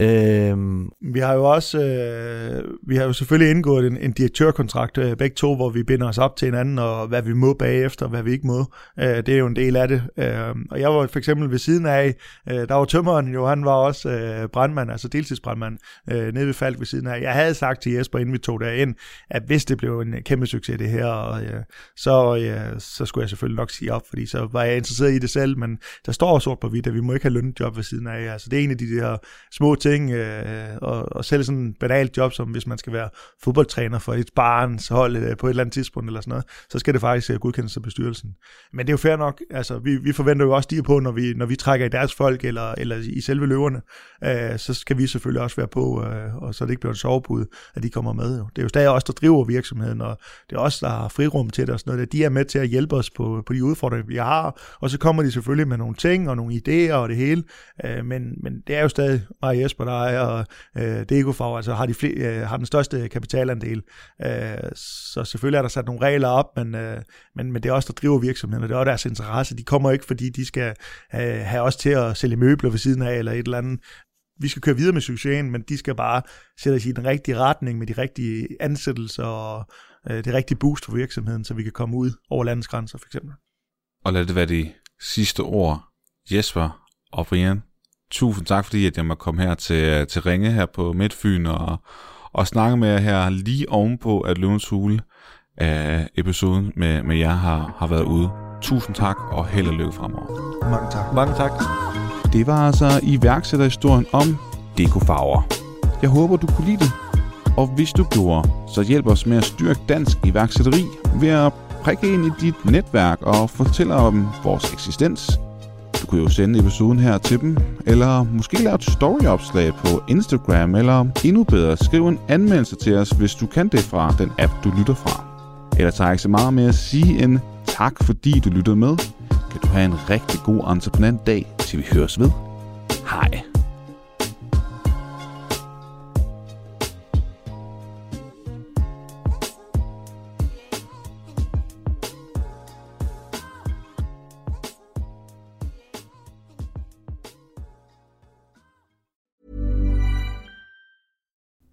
Øhm. Vi har jo også, øh, vi har jo selvfølgelig indgået en, en direktørkontrakt, øh, begge to, hvor vi binder os op til hinanden, og hvad vi må bagefter, hvad vi ikke må. Øh, det er jo en del af det. Øh, og jeg var for eksempel ved siden af, øh, der var tømmeren jo, han var også øh, brandmand, altså deltidsbrandmand, øh, nede ved Falk ved siden af. Jeg havde sagt til Jesper, inden vi tog ind, at hvis det blev en øh, kæmpe succes det her, og, øh, så, øh, så skulle jeg selvfølgelig nok sige op, fordi så var jeg interesseret i det selv, men der står sort på hvidt, at vi må ikke have lønjob ved siden af. Altså det er en af de der små ting, øh, og, og selv sådan et banalt job, som hvis man skal være fodboldtræner for et barns hold øh, på et eller andet tidspunkt eller sådan noget, så skal det faktisk øh, godkendes af bestyrelsen. Men det er jo fair nok, altså vi, vi forventer jo også de på, når vi, når vi trækker i deres folk, eller, eller i selve løverne, øh, så skal vi selvfølgelig også være på, øh, og så det ikke bliver en sovepude, at de kommer med. Jo. Det er jo stadig os, der driver virksomheden, og det er os, der har frirum til det og sådan noget. De er med til at hjælpe os på, på de udfordringer, vi har, og så kommer de selvfølgelig med nogle ting og nogle idéer og det hele, øh, men, men det er jo stadig mig og Jesper, der ejer øh, Degofarv, altså har, de fl- øh, har den største kapitalandel. Øh, så selvfølgelig er der sat nogle regler op, men, øh, men, men det er også der driver virksomheden, og det er også deres interesse. De kommer ikke, fordi de skal øh, have os til at sælge møbler ved siden af, eller et eller andet vi skal køre videre med succesen, men de skal bare sætte os i den rigtige retning med de rigtige ansættelser og øh, det rigtige boost for virksomheden, så vi kan komme ud over landets grænser for eksempel. Og lad det være de sidste ord. Jesper, Og Brian, tusind tak, fordi at jeg må komme her til, til Ringe her på Midtfyn og, og snakke med jer her lige ovenpå, at Løvens Hule af episoden med, med jer har, har været ude. Tusind tak, og held og lykke fremover. Mange tak. Mange tak. Det var altså iværksætterhistorien om dekofarver. Jeg håber, du kunne lide det. Og hvis du gjorde, så hjælp os med at styrke dansk iværksætteri ved at prikke ind i dit netværk og fortælle om vores eksistens. Du kan jo sende episoden her til dem, eller måske lave et storyopslag på Instagram, eller endnu bedre, skriv en anmeldelse til os, hvis du kan det fra den app, du lytter fra. Ellers har jeg ikke så meget med at sige end tak, fordi du lyttede med. Kan du have en rigtig god entreprenant dag, til vi høres ved. Hej.